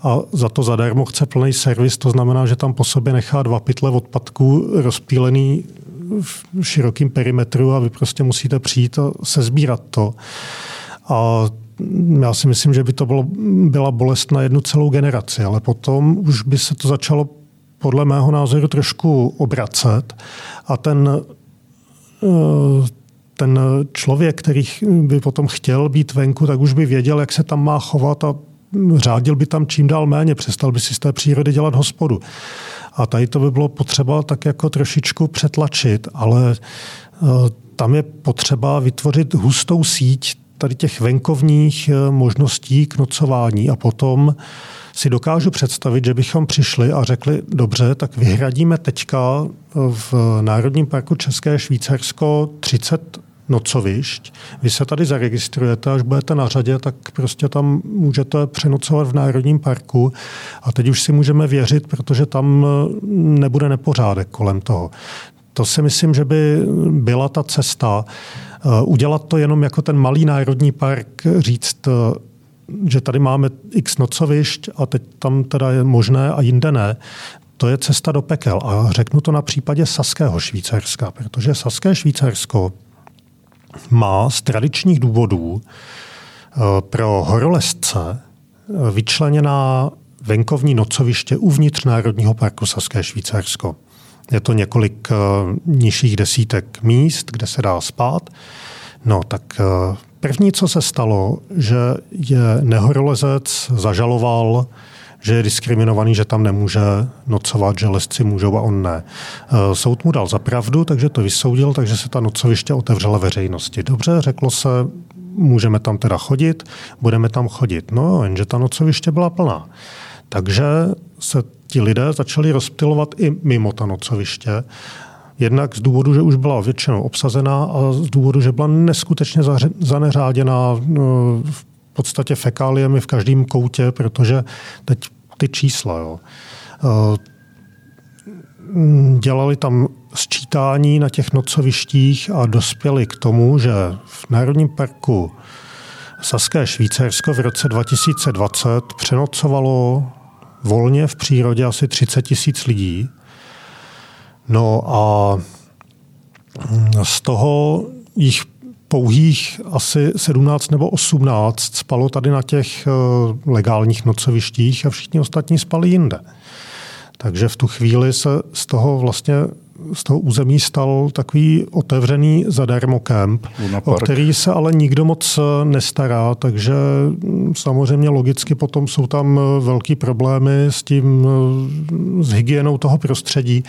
a za to zadarmo chce plný servis, to znamená, že tam po sobě nechá dva pytle odpadků rozpílený v širokém perimetru a vy prostě musíte přijít a sezbírat to. A já si myslím, že by to bylo, byla bolest na jednu celou generaci, ale potom už by se to začalo podle mého názoru trošku obracet a ten, eh, ten člověk, který by potom chtěl být venku, tak už by věděl, jak se tam má chovat a řádil by tam čím dál méně, přestal by si z té přírody dělat hospodu. A tady to by bylo potřeba tak jako trošičku přetlačit, ale eh, tam je potřeba vytvořit hustou síť tady těch venkovních eh, možností k nocování a potom si dokážu představit, že bychom přišli a řekli, dobře, tak vyhradíme teďka v Národním parku České Švýcarsko 30 nocovišť. Vy se tady zaregistrujete, až budete na řadě, tak prostě tam můžete přenocovat v Národním parku a teď už si můžeme věřit, protože tam nebude nepořádek kolem toho. To si myslím, že by byla ta cesta. Eh, udělat to jenom jako ten malý národní park, říct, eh, že tady máme x nocovišť a teď tam teda je možné a jinde ne, to je cesta do pekel. A řeknu to na případě Saského Švýcarska, protože Saské Švýcarsko má z tradičních důvodů eh, pro horolezce vyčleněná venkovní nocoviště uvnitř Národního parku Saské Švýcarsko. Je to několik eh, nižších desítek míst, kde se dá spát. No tak první, co se stalo, že je nehorolezec zažaloval že je diskriminovaný, že tam nemůže nocovat, že lesci můžou a on ne. E, soud mu dal za pravdu, takže to vysoudil, takže se ta nocoviště otevřela veřejnosti. Dobře, řeklo se, můžeme tam teda chodit, budeme tam chodit. No, jenže ta nocoviště byla plná. Takže se ti lidé začali rozptilovat i mimo ta nocoviště. Jednak z důvodu, že už byla většinou obsazená a z důvodu, že byla neskutečně zaneřáděná no, v podstatě fekáliemi v každém koutě, protože teď ty čísla. Jo. Eh, dělali tam sčítání na těch nocovištích a dospěli k tomu, že v Národním parku Saské Švýcarsko v roce 2020 přenocovalo volně v přírodě asi 30 tisíc lidí No a z toho jich pouhých asi 17 nebo 18 spalo tady na těch eh, legálních nocovištích a všichni ostatní spali jinde. Takže v tu chvíli se z toho vlastně z toho území stal takový otevřený zadarmo kemp, o který se ale nikdo moc nestará, takže samozřejmě logicky potom jsou tam velký problémy s tím, s hygienou toho prostředí,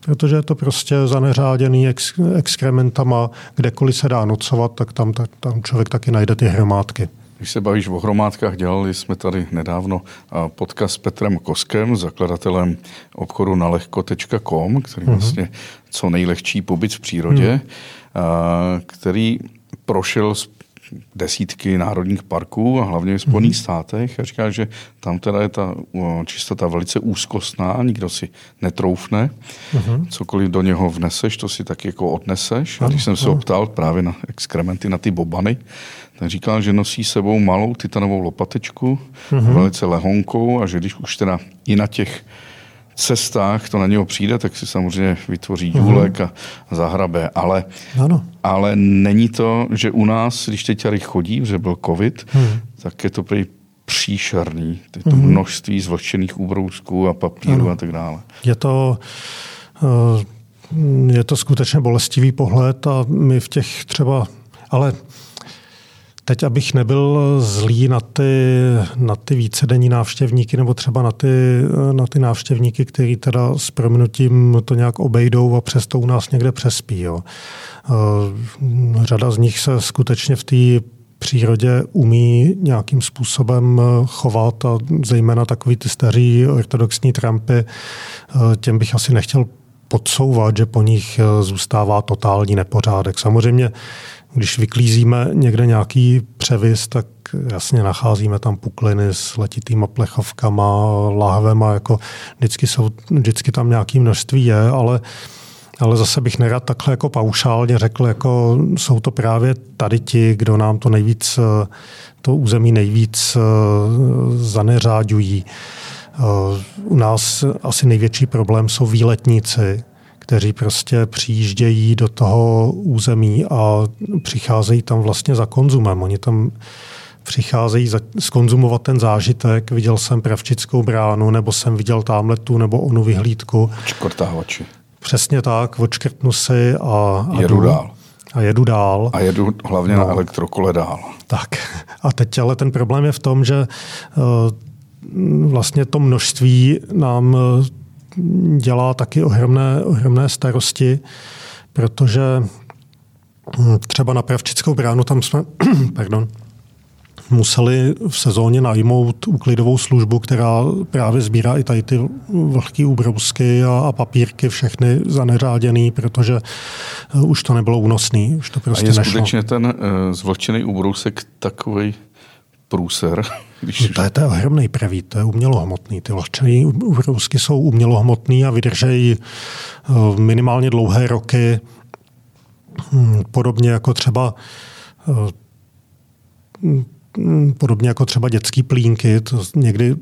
protože je to prostě zaneřáděný ex, exkrementama, kdekoliv se dá nocovat, tak tam, tam člověk taky najde ty hromádky. Když se bavíš o hromádkách, dělali jsme tady nedávno podcast s Petrem Koskem, zakladatelem obchodu na lehko.com, který uh-huh. vlastně co nejlehčí pobyt v přírodě, uh-huh. který prošel desítky národních parků a hlavně v Spojených mm-hmm. státech a říká, že tam teda je ta čistota velice úzkostná, nikdo si netroufne. Mm-hmm. Cokoliv do něho vneseš, to si tak jako odneseš. A když jsem se optal právě na exkrementy, na ty bobany, tak říkal, že nosí sebou malou titanovou lopatečku, mm-hmm. velice lehonkou a že když už teda i na těch cestách to na něho přijde, tak si samozřejmě vytvoří mhm. důlek a zahrabe. Ale, ano. ale není to, že u nás, když teď tady chodí, že byl covid, mm. tak je to prý příšerný. Je to mm-hmm. množství zvlčených úbrousků a papíru ano. a tak dále. Je to... Uh, je to skutečně bolestivý pohled a my v těch třeba, ale Teď, abych nebyl zlý na ty, na ty vícedenní návštěvníky nebo třeba na ty, na ty návštěvníky, který teda s prominutím to nějak obejdou a přesto u nás někde přespí. Jo. Eh, řada z nich se skutečně v té přírodě umí nějakým způsobem chovat a zejména takový ty staří ortodoxní trampy, eh, těm bych asi nechtěl podsouvat, že po nich eh, zůstává totální nepořádek. Samozřejmě když vyklízíme někde nějaký převis, tak jasně nacházíme tam pukliny s letitýma plechovkama, lahvema, jako vždycky, jsou, vždycky tam nějaké množství je, ale ale zase bych nerad takhle jako paušálně řekl, jako jsou to právě tady ti, kdo nám to nejvíc, to území nejvíc eh, zaneřáďují. Eh, u nás asi největší problém jsou výletníci, kteří prostě přijíždějí do toho území a přicházejí tam vlastně za konzumem. Oni tam přicházejí za, skonzumovat ten zážitek. Viděl jsem Pravčickou bránu, nebo jsem viděl tamhle tu nebo onu vyhlídku. Čkortávači. Přesně tak, odškrtnu si a, a jedu jdu, dál. A jedu dál. A jedu hlavně no. na elektrokole dál. Tak. A teď ale ten problém je v tom, že uh, vlastně to množství nám dělá taky ohromné, ohromné starosti, protože hm, třeba na Pravčickou bránu tam jsme pardon, museli v sezóně najmout úklidovou službu, která právě sbírá i tady ty vlhké úbrousky a, a papírky, všechny zaneřáděný, protože uh, už to nebylo únosný, už to prostě a je nešlo. skutečně ten uh, zvlčený úbrousek takový průser? Když... To je to ohromný pravý, to je umělohmotný. Ty vlhčený úbrousky jsou umělohmotný a vydržejí eh, minimálně dlouhé roky, hm, podobně jako třeba eh, hm, podobně jako třeba dětský plínky, to někdy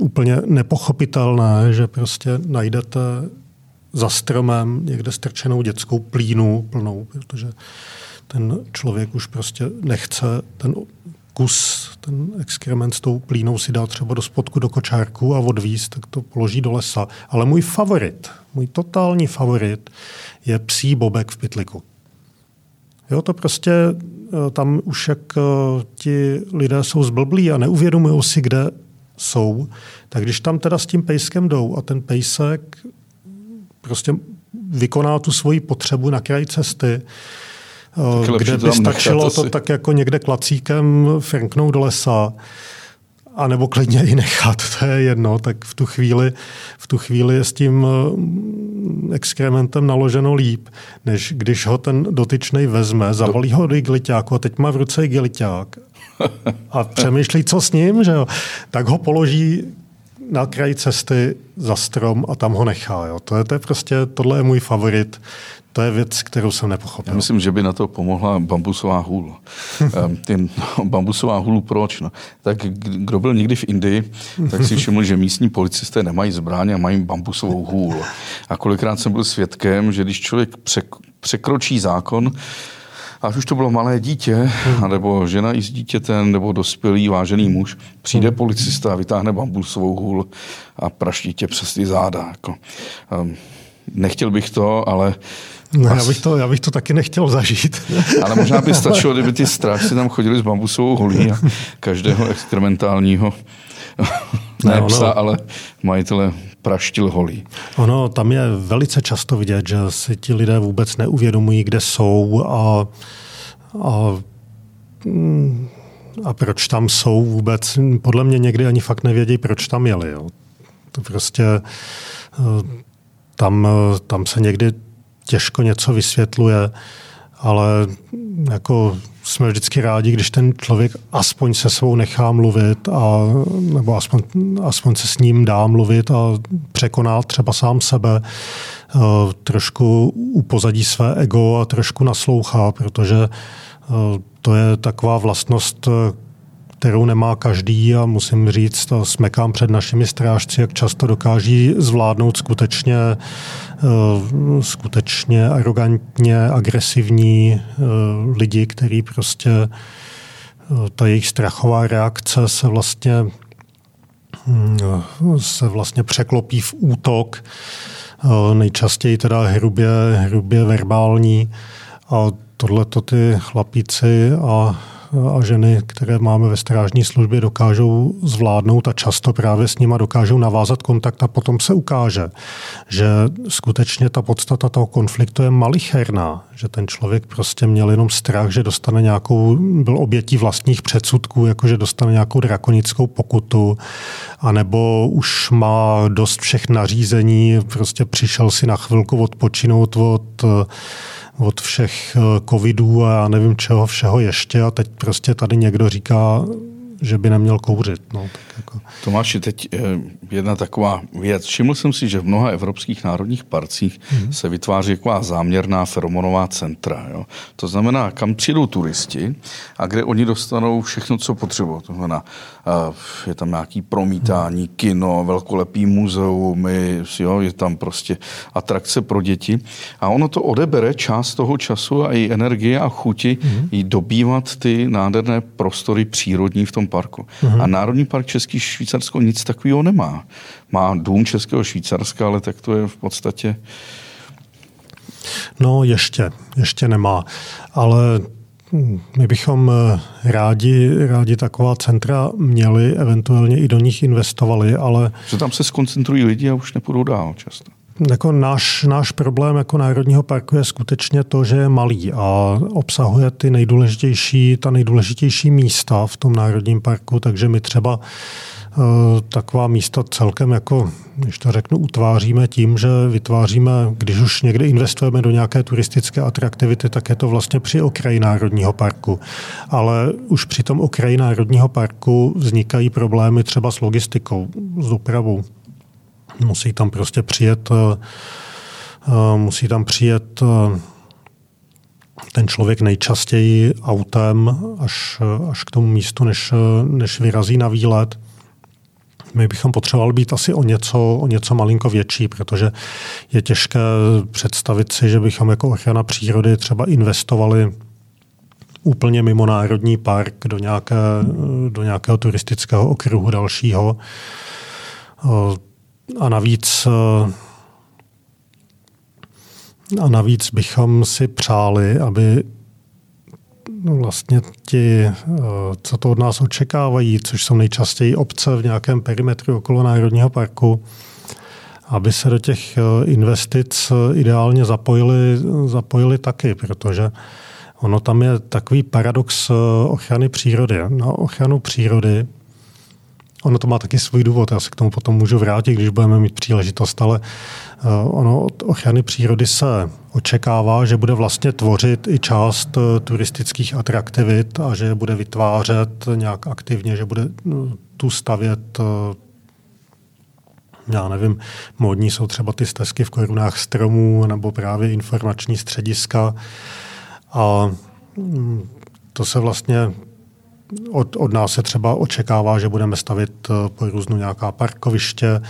úplně nepochopitelné, že prostě najdete za stromem někde strčenou dětskou plínu plnou, protože ten člověk už prostě nechce ten kus, ten exkrement s tou plínou si dá třeba do spodku do kočárku a odvíst, tak to položí do lesa. Ale můj favorit, můj totální favorit je psí bobek v pytliku. Jo, to prostě eh, tam už jak eh, ti lidé jsou zblblí a neuvědomují si, kde jsou, tak když tam teda s tím pejskem jdou a ten pejsek prostě vykoná tu svoji potřebu na kraji cesty, kde by stačilo to tak jako někde klacíkem frnknout do lesa, a nebo klidně i nechat, to je jedno, tak v tu chvíli, v tu chvíli je s tím mm, exkrementem naloženo líp, než když ho ten dotyčný vezme, zavalí ho do igeliťáku a teď má v ruce igeliťák a přemýšlí, co s ním, že jo, tak ho položí na kraji cesty za strom a tam ho nechá. Jo. To, je, to je prostě, tohle je můj favorit. To je věc, kterou jsem nepochopil. Já myslím, že by na to pomohla bambusová hůl. Ty bambusová hůl proč? No? Tak kdo byl někdy v Indii, tak si všiml, že místní policisté nemají zbraně a mají bambusovou hůl. A kolikrát jsem byl svědkem, že když člověk překročí zákon, ať už to bylo malé dítě, nebo žena i s dítětem, nebo dospělý vážený muž, přijde policista a vytáhne bambusovou hůl a praští tě přes ty záda. Jako, um, nechtěl bych to, ale No, já, bych to, já bych to taky nechtěl zažít. Ale možná by stačilo, kdyby ty strážci tam chodili s bambusovou holí a každého experimentálního ne, ne psa, ale majitele praštil holí. Ono, tam je velice často vidět, že si ti lidé vůbec neuvědomují, kde jsou a, a a proč tam jsou vůbec. Podle mě někdy ani fakt nevědí, proč tam jeli. Jo. To prostě eh, tam, tam se někdy těžko něco vysvětluje, ale jako jsme vždycky rádi, když ten člověk aspoň se svou nechá mluvit a, nebo aspoň, aspoň se s ním dá mluvit a překoná třeba sám sebe, eh, trošku upozadí své ego a trošku naslouchá, protože eh, to je taková vlastnost, kterou nemá každý a musím říct, to smekám před našimi strážci, jak často dokáží zvládnout skutečně, eh, skutečně arrogantně agresivní eh, lidi, který prostě eh, ta jejich strachová reakce se vlastně hm, se vlastně překlopí v útok, nejčastěji teda hrubě, hrubě verbální. A tohle to ty chlapíci a a ženy, které máme ve strážní službě, dokážou zvládnout a často právě s nima dokážou navázat kontakt a potom se ukáže, že skutečně ta podstata toho konfliktu je malicherná, že ten člověk prostě měl jenom strach, že dostane nějakou, byl obětí vlastních předsudků, jako že dostane nějakou drakonickou pokutu, anebo už má dost všech nařízení, prostě přišel si na chvilku odpočinout od od všech eh, covidů a já nevím čeho všeho ještě. A teď prostě tady někdo říká, že by neměl kouřit. No, tak jako. Tomáši, teď eh, jedna taková věc. Všiml jsem si, že v mnoha evropských národních parcích mm-hmm. se vytváří taková záměrná feromonová centra. Jo? To znamená, kam přijdou turisti a kde oni dostanou všechno, co potřebují. To znamená, eh, je tam nějaký promítání, mm-hmm. kino, velkolepý muzeum, jo? je tam prostě atrakce pro děti. A ono to odebere část toho času a i energie a chuti mm-hmm. i dobývat ty nádherné prostory přírodní v tom parku. Mm-hmm. A Národní park Český Švýcarsko nic takového nemá. Má dům Českého Švýcarska, ale tak to je v podstatě... No ještě, ještě nemá. Ale my bychom eh, rádi, rádi taková centra měli, eventuálně i do nich investovali, ale... Že tam se skoncentrují lidi a už nepůjdou dál často jako náš, náš problém jako Národního parku je skutečně to, že je malý a obsahuje ty nejdůležitější, ta nejdůležitější místa v tom Národním parku, takže my třeba uh, taková místa celkem jako, když to řeknu, utváříme tím, že vytváříme, když už někde investujeme do nějaké turistické atraktivity, tak je to vlastně při okraji Národního parku. Ale už při tom okraji Národního parku vznikají problémy třeba s logistikou, s dopravou. Musí tam prostě přijet, eh, eh, musí tam přijet eh, ten člověk nejčastěji autem až, až k tomu místu, než, než vyrazí na výlet. My bychom potřebovali být asi o něco, o něco malinko větší, protože je těžké představit si, že bychom jako ochrana přírody třeba investovali úplně mimo národní park do, nějaké, do nějakého turistického okruhu dalšího. A navíc eh, a navíc bychom si přáli, aby vlastně ti, eh, co to od nás očekávají, což jsou nejčastěji obce v nějakém perimetru okolo Národního parku, aby se do těch eh, investic ideálně zapojili, zapojili taky, protože ono tam je takový paradox ochrany přírody. Na ochranu přírody Ono to má taky svůj důvod, já se k tomu potom můžu vrátit, když budeme mít příležitost, ale eh, ono od ochrany přírody se očekává, že bude vlastně tvořit i část eh, turistických atraktivit a že bude vytvářet nějak aktivně, že bude no, tu stavět eh, já nevím, módní jsou třeba ty stezky v korunách stromů nebo právě informační střediska. A mm, to se vlastně od, od nás se třeba očekává, že budeme stavit eh, po různu nějaká parkoviště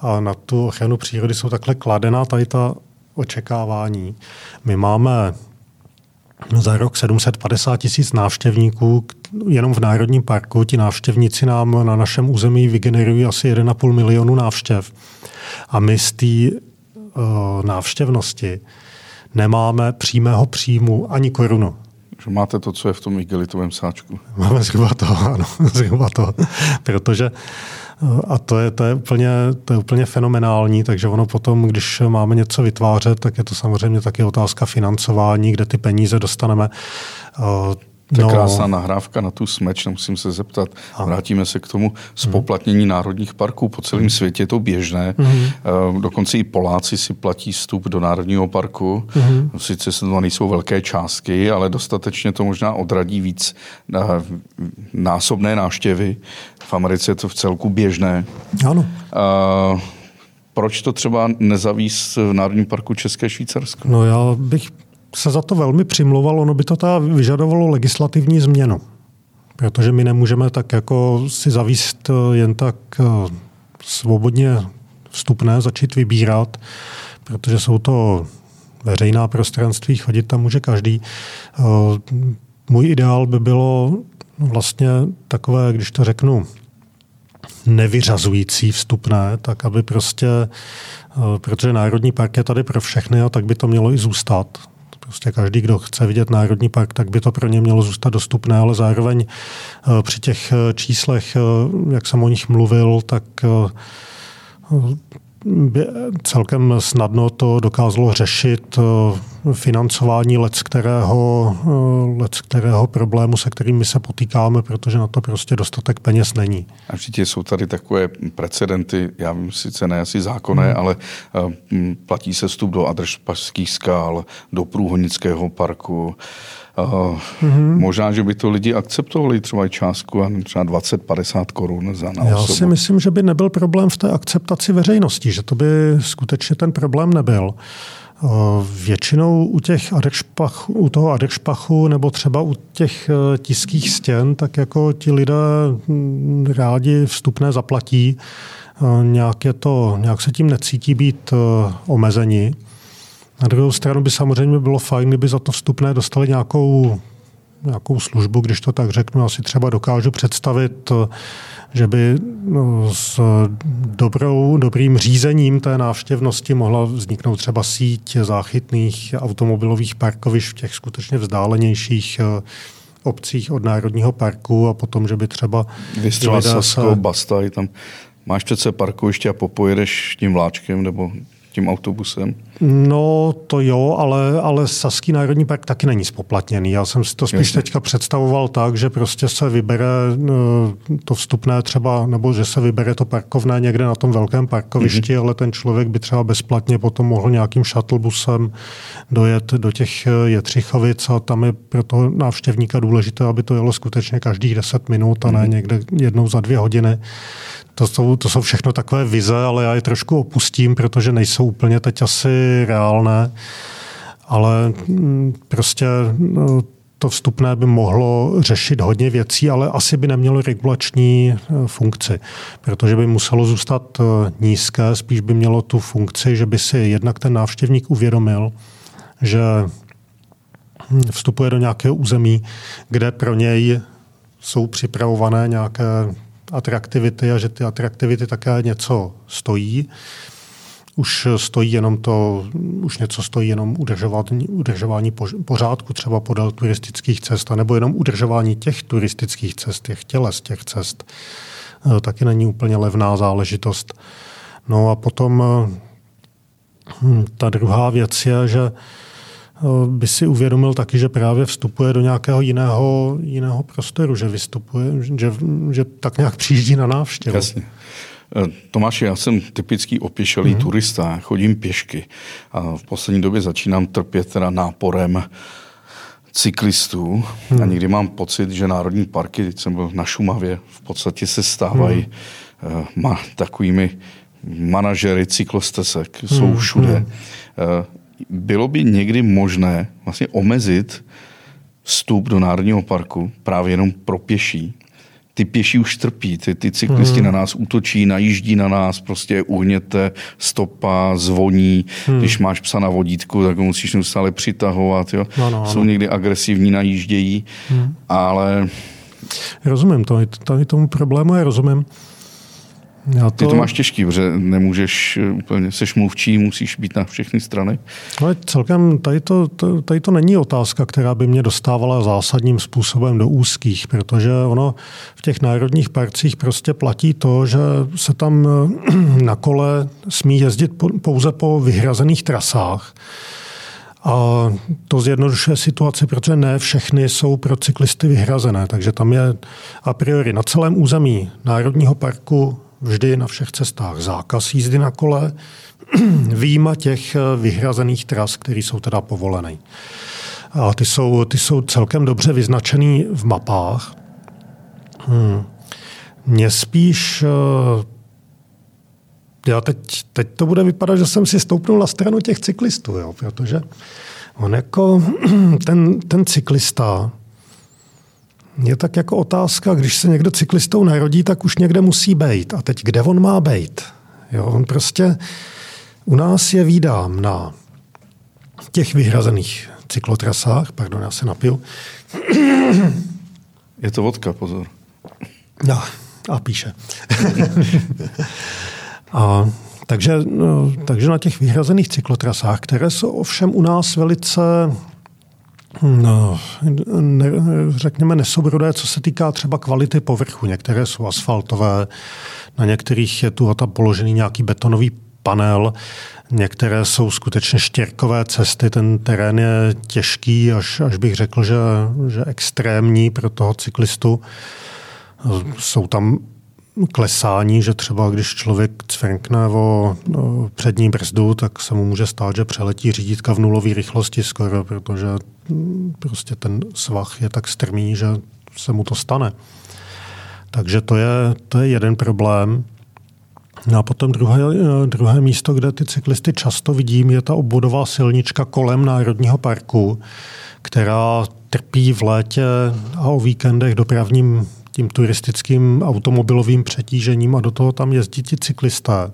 a na tu ochranu přírody jsou takhle kladená tady ta očekávání. My máme za rok 750 tisíc návštěvníků. Jenom v Národním parku ti návštěvníci nám na našem území vygenerují asi 1,5 milionu návštěv. A my z té uh, návštěvnosti nemáme přímého příjmu ani korunu. Že máte to, co je v tom igelitovém sáčku. Máme zhruba to, ano, zhruba to. Protože a to je, to, je úplně, to je úplně fenomenální, takže ono potom, když máme něco vytvářet, tak je to samozřejmě taky otázka financování, kde ty peníze dostaneme. To je no. krásná nahrávka na tu smeč, nemusím se zeptat. A. Vrátíme se k tomu spoplatnění hmm. národních parků. Po celém světě je to běžné. Hmm. Dokonce i Poláci si platí vstup do národního parku. Hmm. Sice se to nejsou velké částky, ale dostatečně to možná odradí víc násobné návštěvy. V Americe je to v celku běžné. Ano. A proč to třeba nezavíst v Národním parku České Švýcarsko? No já bych se za to velmi přimlouval, ono by to ta vyžadovalo legislativní změnu. Protože my nemůžeme tak jako si zavíst eh, jen tak eh, svobodně vstupné, začít vybírat, protože jsou to veřejná prostranství, chodit tam může každý. Eh, můj ideál by bylo vlastně takové, když to řeknu, nevyřazující vstupné, tak aby prostě, protože Národní park je tady pro všechny a tak by to mělo i zůstat. Prostě každý, kdo chce vidět Národní park, tak by to pro ně mělo zůstat dostupné, ale zároveň eh, při těch eh, číslech, eh, jak jsem o nich mluvil, tak by celkem snadno to dokázalo řešit financování let kterého, eh, let kterého problému, se kterými se potýkáme, protože na to prostě dostatek peněz není. A určitě jsou tady takové precedenty, já vím, sice ne asi zákonné, hmm. ale eh, platí se vstup do Adršpašských skál, do Průhonického parku, Uh, mm-hmm. Možná, že by to lidi akceptovali třeba částku třeba 20-50 korun za na Já si myslím, že by nebyl problém v té akceptaci veřejnosti, že to by skutečně ten problém nebyl. Uh, většinou u těch adršpach, u toho adršpachu nebo třeba u těch uh, tiských stěn, tak jako ti lidé hm, rádi vstupné zaplatí, nějak, je to, nějak se tím necítí být omezeni. Na druhou stranu by samozřejmě bylo fajn, kdyby za to vstupné dostali nějakou, nějakou službu, když to tak řeknu. Asi třeba dokážu představit, že by no, s dobrou, dobrým řízením té návštěvnosti mohla vzniknout třeba síť záchytných automobilových parkovišť v těch skutečně vzdálenějších eh, obcích od Národního parku a potom, že by třeba... Vystřela Sasko, se... Basta, tam máš přece parkoviště a popojedeš tím vláčkem nebo tím autobusem? No to jo, ale, ale Saský národní park taky není spoplatněný. Já jsem si to spíš Jasně. teďka představoval tak, že prostě se vybere eh, to vstupné třeba, nebo že se vybere to parkovné někde na tom velkém parkovišti, mm-hmm. ale ten člověk by třeba bezplatně potom mohl nějakým shuttlebusem dojet do těch eh, Jetřichovic a tam je pro toho návštěvníka důležité, aby to jelo skutečně každých 10 minut a ne mm-hmm. někde jednou za dvě hodiny. To jsou, to jsou všechno takové vize, ale já je trošku opustím, protože nejsou úplně teď asi reálné. Ale mm, prostě no, to vstupné by mohlo řešit hodně věcí, ale asi by nemělo regulační e, funkci, protože by muselo zůstat e, nízké, spíš by mělo tu funkci, že by si jednak ten návštěvník uvědomil, že hm, vstupuje do nějakého území, kde pro něj jsou připravované nějaké atraktivity a že ty atraktivity také něco stojí. Už stojí jenom to, už něco stojí jenom udržování, udržování pořádku třeba podél turistických cest, nebo jenom udržování těch turistických cest, těch těles těch cest. E, taky není úplně levná záležitost. No a potom hm, ta druhá věc je, že Eh, by si uvědomil taky, že právě vstupuje do nějakého jiného, jiného prostoru, že vystupuje, že, že tak nějak přijíždí na návštěvu. Jasně. Eh, Tomáši, já jsem typický opěšelý mm-hmm. turista, chodím pěšky a v poslední době začínám trpět teda náporem cyklistů hmm. a někdy mám pocit, že národní parky, teď jsem byl na Šumavě, v podstatě se stávají hmm. uh, takovými manažery cyklostesek jsou hmm, všude. Hmm. Bylo by někdy možné vlastně omezit vstup do Národního parku právě jenom pro pěší, ty pěší už trpí, ty, ty cyklisti hmm. na nás útočí, najíždí na nás, prostě uhněte, stopa, zvoní. Hmm. Když máš psa na vodítku, tak ho musíš neustále přitahovat. Jo. No, no, Jsou no. někdy agresivní, najíždějí, hmm. ale... Rozumím, to, to, tomu problému je rozumím. Já to... Ty to máš těžký, protože nemůžeš eh, úplně, seš mluvčí, musíš být na všechny strany. Ale celkem tady to, tady to není otázka, která by mě dostávala zásadním způsobem do úzkých, protože ono v těch národních parcích prostě platí to, že se tam eh, na kole smí jezdit pouze po vyhrazených trasách. A to zjednodušuje situaci, protože ne všechny jsou pro cyklisty vyhrazené. Takže tam je a priori na celém území Národního parku vždy na všech cestách zákaz jízdy na kole, výjima těch eh, vyhrazených tras, které jsou teda povolené. A ty jsou, ty jsou celkem dobře vyznačený v mapách. Hmm. Mně spíš eh, já teď, teď to bude vypadat, že jsem si stoupnul na stranu těch cyklistů, jo, protože on jako ten, ten cyklista je tak jako otázka, když se někdo cyklistou narodí, tak už někde musí být. A teď kde on má být? Jo, on prostě u nás je výdám na těch vyhrazených cyklotrasách. Pardon, já se napiju. Je to vodka, pozor. No, a píše. a, takže, no, takže na těch vyhrazených cyklotrasách, které jsou ovšem u nás velice No, ne, řekněme nesobrodé, co se týká třeba kvality povrchu. Některé jsou asfaltové, na některých je tu a tam položený nějaký betonový panel, některé jsou skutečně štěrkové cesty, ten terén je těžký, až, až bych řekl, že, že extrémní pro toho cyklistu. Jsou tam klesání, že třeba když člověk cvrkne o přední brzdu, tak se mu může stát, že přeletí řídítka v nulové rychlosti skoro, protože prostě ten svah je tak strmý, že se mu to stane. Takže to je, to je jeden problém. No a potom druhé, druhé místo, kde ty cyklisty často vidím, je ta obvodová silnička kolem Národního parku, která trpí v létě a o víkendech dopravním tím turistickým automobilovým přetížením a do toho tam jezdí ti cyklisté.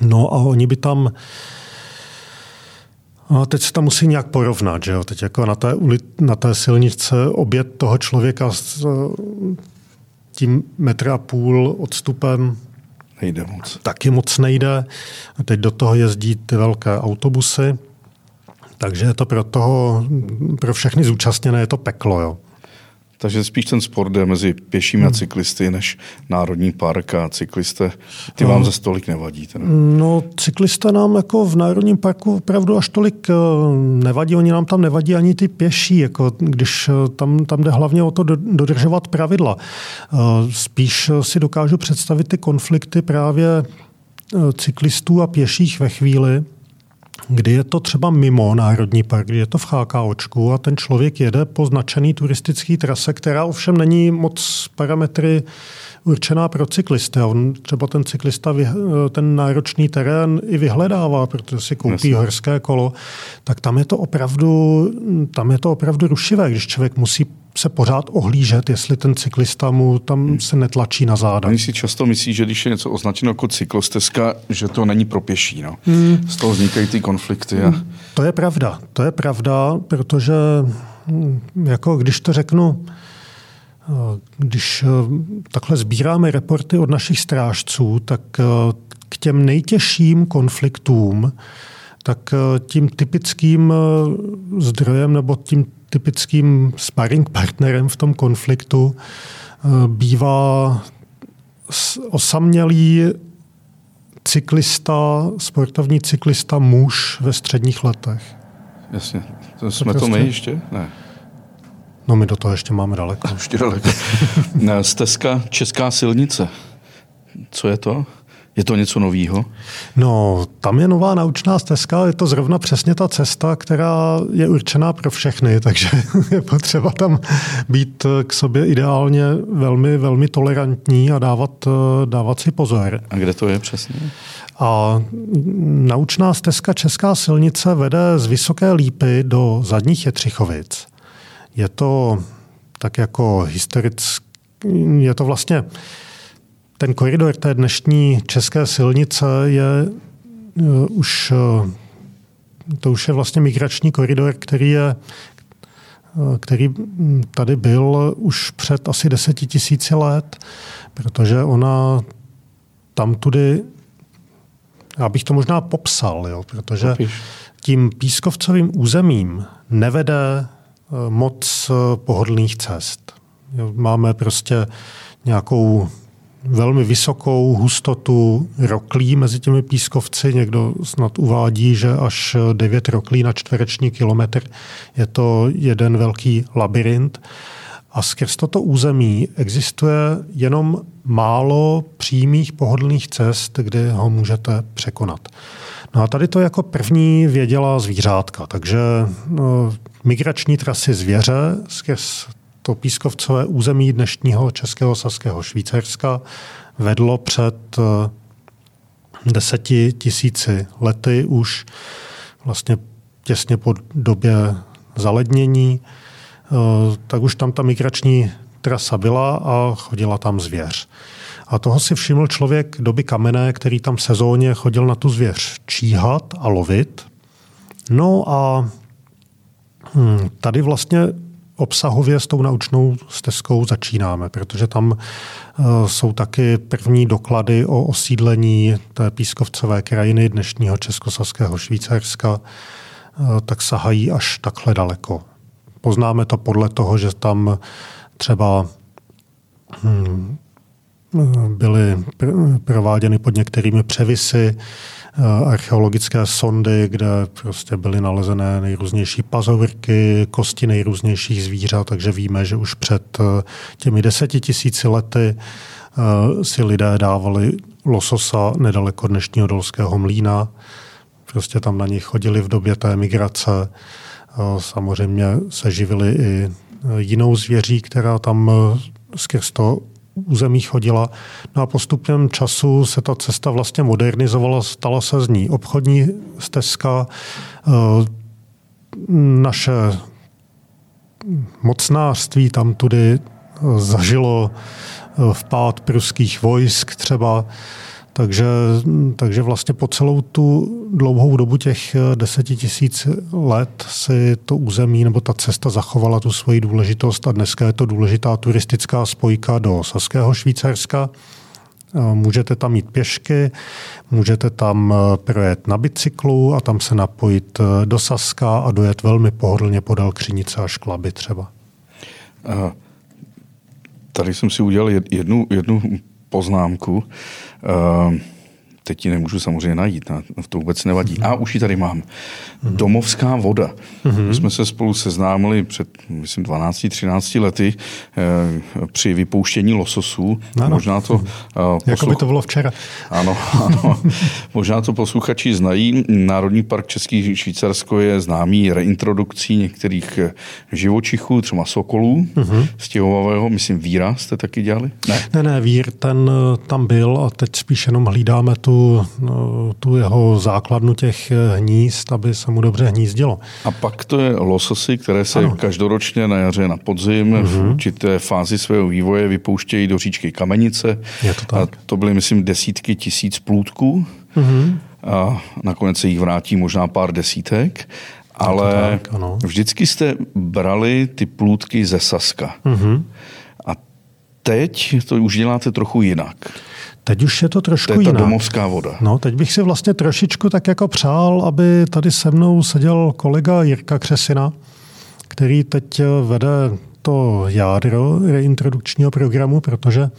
No a oni by tam a teď se tam musí nějak porovnat, že jo? Teď jako na té, na té silnice obět toho člověka s tím metr a půl odstupem nejde moc. Taky moc nejde. A teď do toho jezdí ty velké autobusy. Takže je to pro toho, pro všechny zúčastněné je to peklo. Jo. Takže spíš ten sport jde mezi pěšími a hmm. cyklisty, než Národní park a cyklisté. Ty vám no. za stolik nevadí? Teda. No, cyklisté nám jako v Národním parku opravdu až tolik eh, nevadí. Oni nám tam nevadí ani ty pěší, jako když eh, tam, tam jde hlavně o to dodržovat pravidla. Eh, spíš si dokážu představit ty konflikty právě cyklistů a pěších ve chvíli, kdy je to třeba mimo Národní park, kdy je to v HKOčku a ten člověk jede po značený turistický trase, která ovšem není moc parametry určená pro cyklisty. On třeba ten cyklista ten náročný terén i vyhledává, protože si koupí Jasně. horské kolo, tak tam je to opravdu, tam je to opravdu rušivé, když člověk musí se pořád ohlížet, jestli ten cyklista mu tam se netlačí na záda. Oni si často myslí, že když je něco označeno jako cyklostezka, že to není pro pěší. No. Hmm. Z toho vznikají ty konflikty. A... To je pravda. To je pravda, protože hm, jako když to řeknu, když eh, takhle sbíráme reporty od našich strážců, tak eh, k těm nejtěžším konfliktům, tak eh, tím typickým zdrojem nebo tím typickým sparring partnerem v tom konfliktu bývá osamělý cyklista, sportovní cyklista muž ve středních letech. Jasně. To jsme to, prostě... to my ještě? Ne. No my do toho ještě máme daleko. Ještě daleko. Stezka Česká silnice. Co je to? Je to něco novýho? No, tam je nová naučná stezka, je to zrovna přesně ta cesta, která je určená pro všechny, takže je potřeba tam být k sobě ideálně velmi, velmi tolerantní a dávat, dávat si pozor. A kde to je přesně? A naučná stezka Česká silnice vede z Vysoké Lípy do Zadních Jetřichovic. Je to tak jako historicky, je to vlastně ten koridor té dnešní české silnice je uh, už, uh, to už je vlastně migrační koridor, který je uh, který tady byl už před asi deseti tisíci let, protože ona tam tudy, já bych to možná popsal, jo, protože tím pískovcovým územím nevede moc pohodlných cest. Máme prostě nějakou velmi vysokou hustotu roklí mezi těmi pískovci. Někdo snad uvádí, že až 9 roklí na čtvereční kilometr je to jeden velký labirint. A skrz toto území existuje jenom málo přímých pohodlných cest, kde ho můžete překonat. No a tady to jako první věděla zvířátka, takže no, migrační trasy zvěře skrz to pískovcové území dnešního českého saského Švýcarska vedlo před eh, deseti tisíci lety už vlastně těsně po době zalednění, eh, tak už tam ta migrační trasa byla a chodila tam zvěř. A toho si všiml člověk doby kamenné, který tam sezóně chodil na tu zvěř číhat a lovit. No a hm, tady vlastně obsahově s tou naučnou stezkou začínáme, protože tam eh, jsou taky první doklady o osídlení té pískovcové krajiny dnešního českosaského Švýcarska, eh, tak sahají až takhle daleko. Poznáme to podle toho, že tam třeba hm, byly prováděny pod některými převisy archeologické sondy, kde prostě byly nalezené nejrůznější pazovrky, kosti nejrůznějších zvířat, takže víme, že už před eh, těmi deseti tisíci lety eh, si lidé dávali lososa nedaleko dnešního dolského mlína. Prostě tam na nich chodili v době té migrace. Samozřejmě se živili i jinou zvěří, která tam skrz to území chodila. No a postupem času se ta cesta vlastně modernizovala, stala se z ní obchodní stezka, eh, naše mocnářství tam tudy zažilo eh, vpád pruských vojsk třeba, takže, takže vlastně po celou tu dlouhou dobu těch eh, deseti tisíc let si to území nebo ta cesta zachovala tu svoji důležitost a dneska je to důležitá turistická spojka do Saského Švýcarska. Eh, můžete tam mít pěšky, můžete tam eh, projet na bicyklu a tam se napojit do Saska a dojet velmi pohodlně podél Křinice a Šklaby třeba. Aha. Tady jsem si udělal jednu, jednu poznámku. Uh, teď ji nemůžu samozřejmě najít, na, to vůbec nevadí. A už ji tady mám. Domovská voda. Mm-hmm. My jsme se spolu seznámili před, myslím, 12-13 lety eh, při vypouštění lososů. Ano. Možná to... Eh, posluch... Jako by to bylo včera. Ano, ano. Možná to posluchači znají. Národní park Český Švýcarsko je známý reintrodukcí některých eh, živočichů, třeba sokolů, mm-hmm. stěhovavého, myslím, víra jste taky dělali? Ne, ne, ne vír, ten eh, tam byl a teď spíš jenom hlídáme tu no, tu jeho základnu těch hnízd, aby se mu dobře hnízdilo. A pak to je lososy, které se ano. každoročně na jaře, na podzim uh-huh. v mhm. určité fázi svého vývoje vypouštějí do říčky Kamenice. Je to tak. A to byly, myslím, desítky tisíc plůtků. Uh-huh. A nakonec se jich vrátí možná pár desítek. Ale tak, vždycky jste brali ty plůtky ze Saska. Uh-huh. Teď to už děláte trochu jinak. Teď už je to trošku to je ta jinak. domovská voda. No, teď bych si vlastně trošičku tak jako přál, aby tady se mnou seděl kolega Jirka Křesina, který teď vede to jádro reintrodukčního programu, protože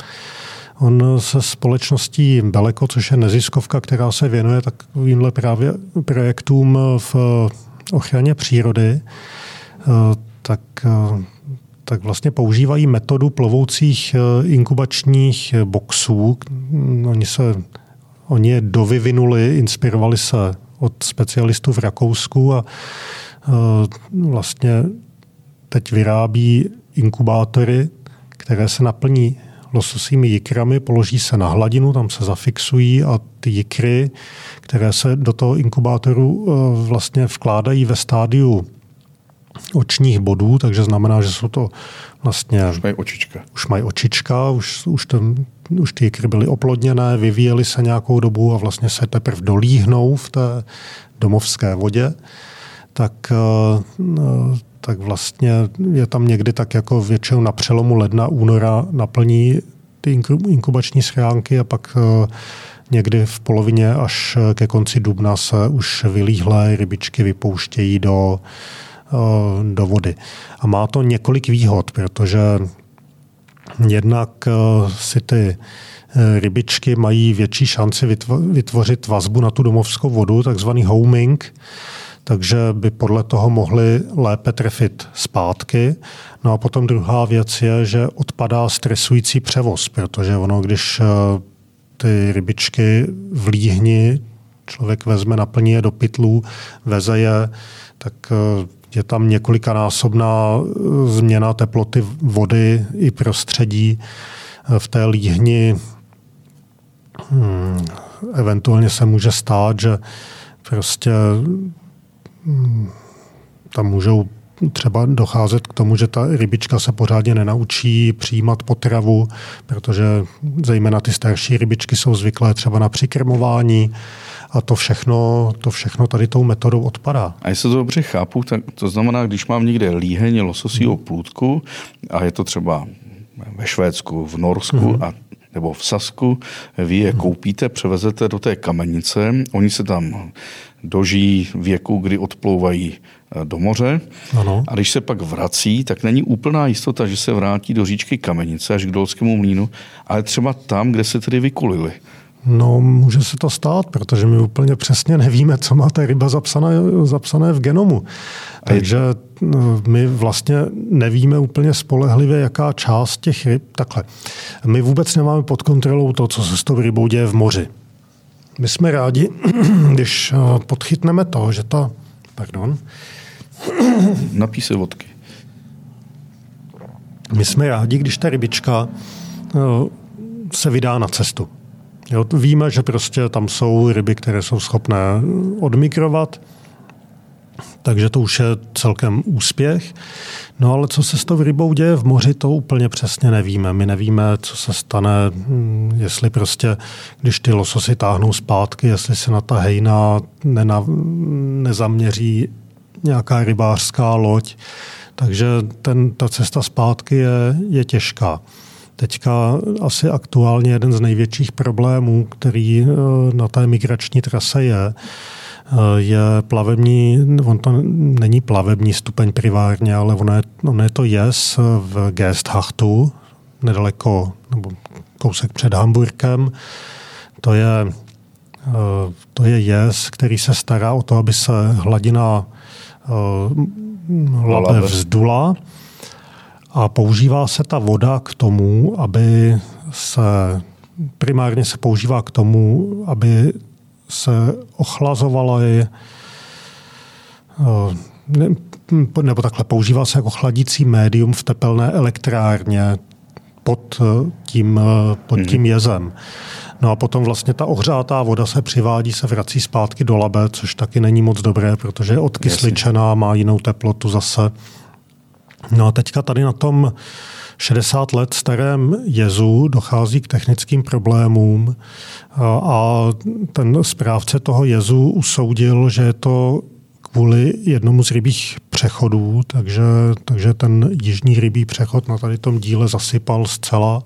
on se společností Beleko, což je neziskovka, která se věnuje takovýmhle právě projektům v ochraně přírody, tak tak vlastně používají metodu plovoucích eh, inkubačních boxů. Oni se oni je dovyvinuli, inspirovali se od specialistů v Rakousku a vlastně teď vyrábí inkubátory, které se naplní lososými jikrami, položí se na hladinu, tam se zafixují a ty jikry, které se do toho inkubátoru vlastně vkládají ve stádiu očních bodů, takže znamená, že jsou to vlastně... Už mají očička. Už mají očička, už, už, ten, už ty jikry byly oplodněné, vyvíjely se nějakou dobu a vlastně se teprve dolíhnou v té domovské vodě, tak, eh, tak vlastně je tam někdy tak jako většinou na přelomu ledna, února naplní ty inkubační schránky a pak eh, někdy v polovině až ke konci dubna se už vylíhlé rybičky vypouštějí do, Eh, do vody. A má to několik výhod, protože jednak si ty eh, rybičky mají větší šanci vytvořit vazbu na tu domovskou vodu, takzvaný homing, takže by podle toho mohli lépe trefit zpátky. No a potom druhá věc je, že odpadá stresující převoz, protože ono, když ty rybičky v líhni člověk vezme, naplní je do pytlů, veze je, tak je tam několikanásobná eh, změna teploty vody i prostředí v té líhni. Hmm, eventuálně se může stát, že prostě hmm, tam můžou třeba docházet k tomu, že ta rybička se pořádně nenaučí přijímat potravu, protože zejména ty starší rybičky jsou zvyklé třeba na přikrmování a to všechno, to všechno tady tou metodou odpadá. A jestli to dobře chápu, tak to znamená, když mám někde líheň lososího hmm. plůdku a je to třeba ve Švédsku, v Norsku hmm. a nebo v Sasku, vy je hmm. koupíte, převezete do té kamenice, oni se tam dožijí věku, kdy odplouvají eh, do moře. Ano. A když se pak vrací, tak není úplná jistota, že se vrátí do říčky Kamenice až k Dolskému mlínu, ale třeba tam, kde se tedy vykulili. No, může se to stát, protože my úplně přesně nevíme, co má ta ryba zapsané, zapsané v genomu. Takže no, my vlastně nevíme úplně spolehlivě, jaká část těch ryb. Takhle. My vůbec nemáme pod kontrolou to, co se s tou rybou děje v moři. My jsme rádi, když eh, podchytneme to, že ta... Pardon. Napí se vodky. My jsme rádi, když ta rybička eh, se vydá na cestu. Jo, víme, že prostě tam jsou ryby, které jsou schopné odmigrovat, takže to už je celkem úspěch. No ale co se s tou rybou děje v moři, to úplně přesně nevíme. My nevíme, co se stane, hm, jestli prostě, když ty lososy táhnou zpátky, jestli se na ta hejna nena, nezaměří nějaká rybářská loď. Takže ten, ta cesta zpátky je, je těžká. Teďka asi aktuálně jeden z největších problémů, který eh, na té migrační trase je, eh, je plavební, on to není plavební stupeň privárně, ale ono je, ono je to jez v Gesthachtu, nedaleko, nebo kousek před Hamburkem. To je, eh, to je jez, který se stará o to, aby se hladina labe vzdula a používá se ta voda k tomu, aby se primárně se používá k tomu, aby se ochlazovaly eh, nebo takhle používá se jako chladící médium v tepelné elektrárně pod eh, tím, eh, pod tím mhm. jezem. No a potom vlastně ta ohřátá voda se přivádí, se vrací zpátky do labe, což taky není moc dobré, protože je odkysličená, má jinou teplotu zase. No a teďka tady na tom 60 let starém jezu dochází k technickým problémům. A ten správce toho jezu usoudil, že je to kvůli jednomu z rybích přechodů, takže, takže ten jižní rybí přechod na tady tom díle zasypal zcela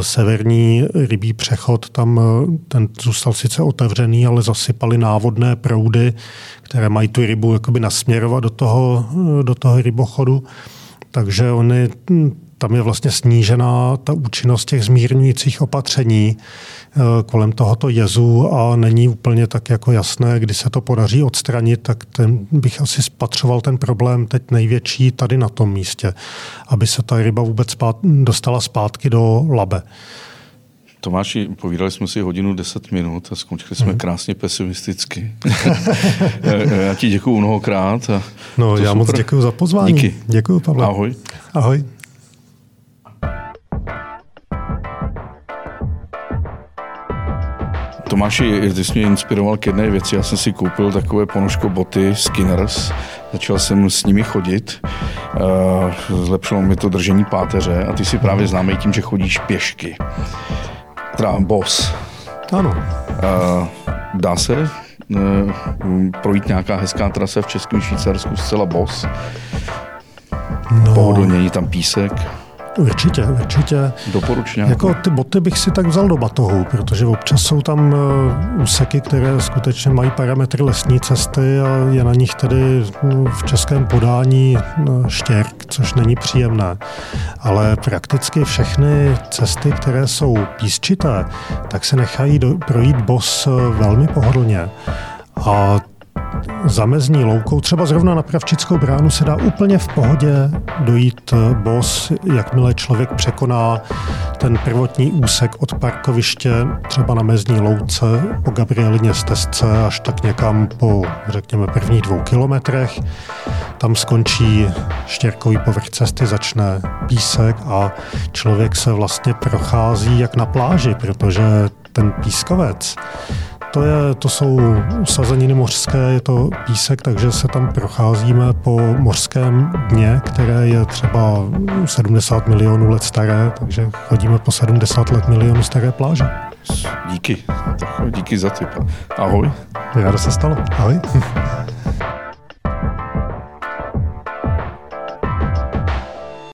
severní rybí přechod, tam ten zůstal sice otevřený, ale zasypali návodné proudy, které mají tu rybu jakoby nasměrovat do toho, do toho rybochodu. Takže oni, tam je vlastně snížená ta účinnost těch zmírňujících opatření eh, kolem tohoto jezu a není úplně tak jako jasné, kdy se to podaří odstranit, tak ten, bych asi spatřoval ten problém teď největší tady na tom místě, aby se ta ryba vůbec spát, dostala zpátky do labe. Tomáši, povídali jsme si hodinu 10 minut a skončili jsme hmm. krásně pesimisticky. já ti děkuju mnohokrát. A no, já super. moc děkuji za pozvání. Díky. Děkuji, Pavle. Ahoj. Ahoj. Tomáši, ty jsi mě inspiroval k jedné věci. Já jsem si koupil takové ponožko boty Skinners. Začal jsem s nimi chodit. Uh, zlepšilo mi to držení páteře a ty si právě známý tím, že chodíš pěšky. Teda boss. Ano. Uh, dá se uh, projít nějaká hezká trasa v Českém Švýcarsku zcela boss? No. Pohodlně, není tam písek. Určitě, určitě. Doporučně. Jako ty boty bych si tak vzal do batohu, protože občas jsou tam eh, úseky, které skutečně mají parametry lesní cesty a je na nich tedy v českém podání eh, štěrk, což není příjemné. Ale prakticky všechny cesty, které jsou písčité, tak se nechají do, projít bos eh, velmi pohodlně. A zamezní loukou, třeba zrovna na Pravčickou bránu se dá úplně v pohodě dojít bos, jakmile člověk překoná ten prvotní úsek od parkoviště třeba na mezní louce po Gabrielině stezce až tak někam po, řekněme, prvních dvou kilometrech. Tam skončí štěrkový povrch cesty, začne písek a člověk se vlastně prochází jak na pláži, protože ten pískovec to, je, to jsou sazeniny mořské, je to písek, takže se tam procházíme po mořském dně, které je třeba 70 milionů let staré, takže chodíme po 70 let milionů staré pláže. Díky. Díky za tip. Ahoj. Já se stalo. Ahoj.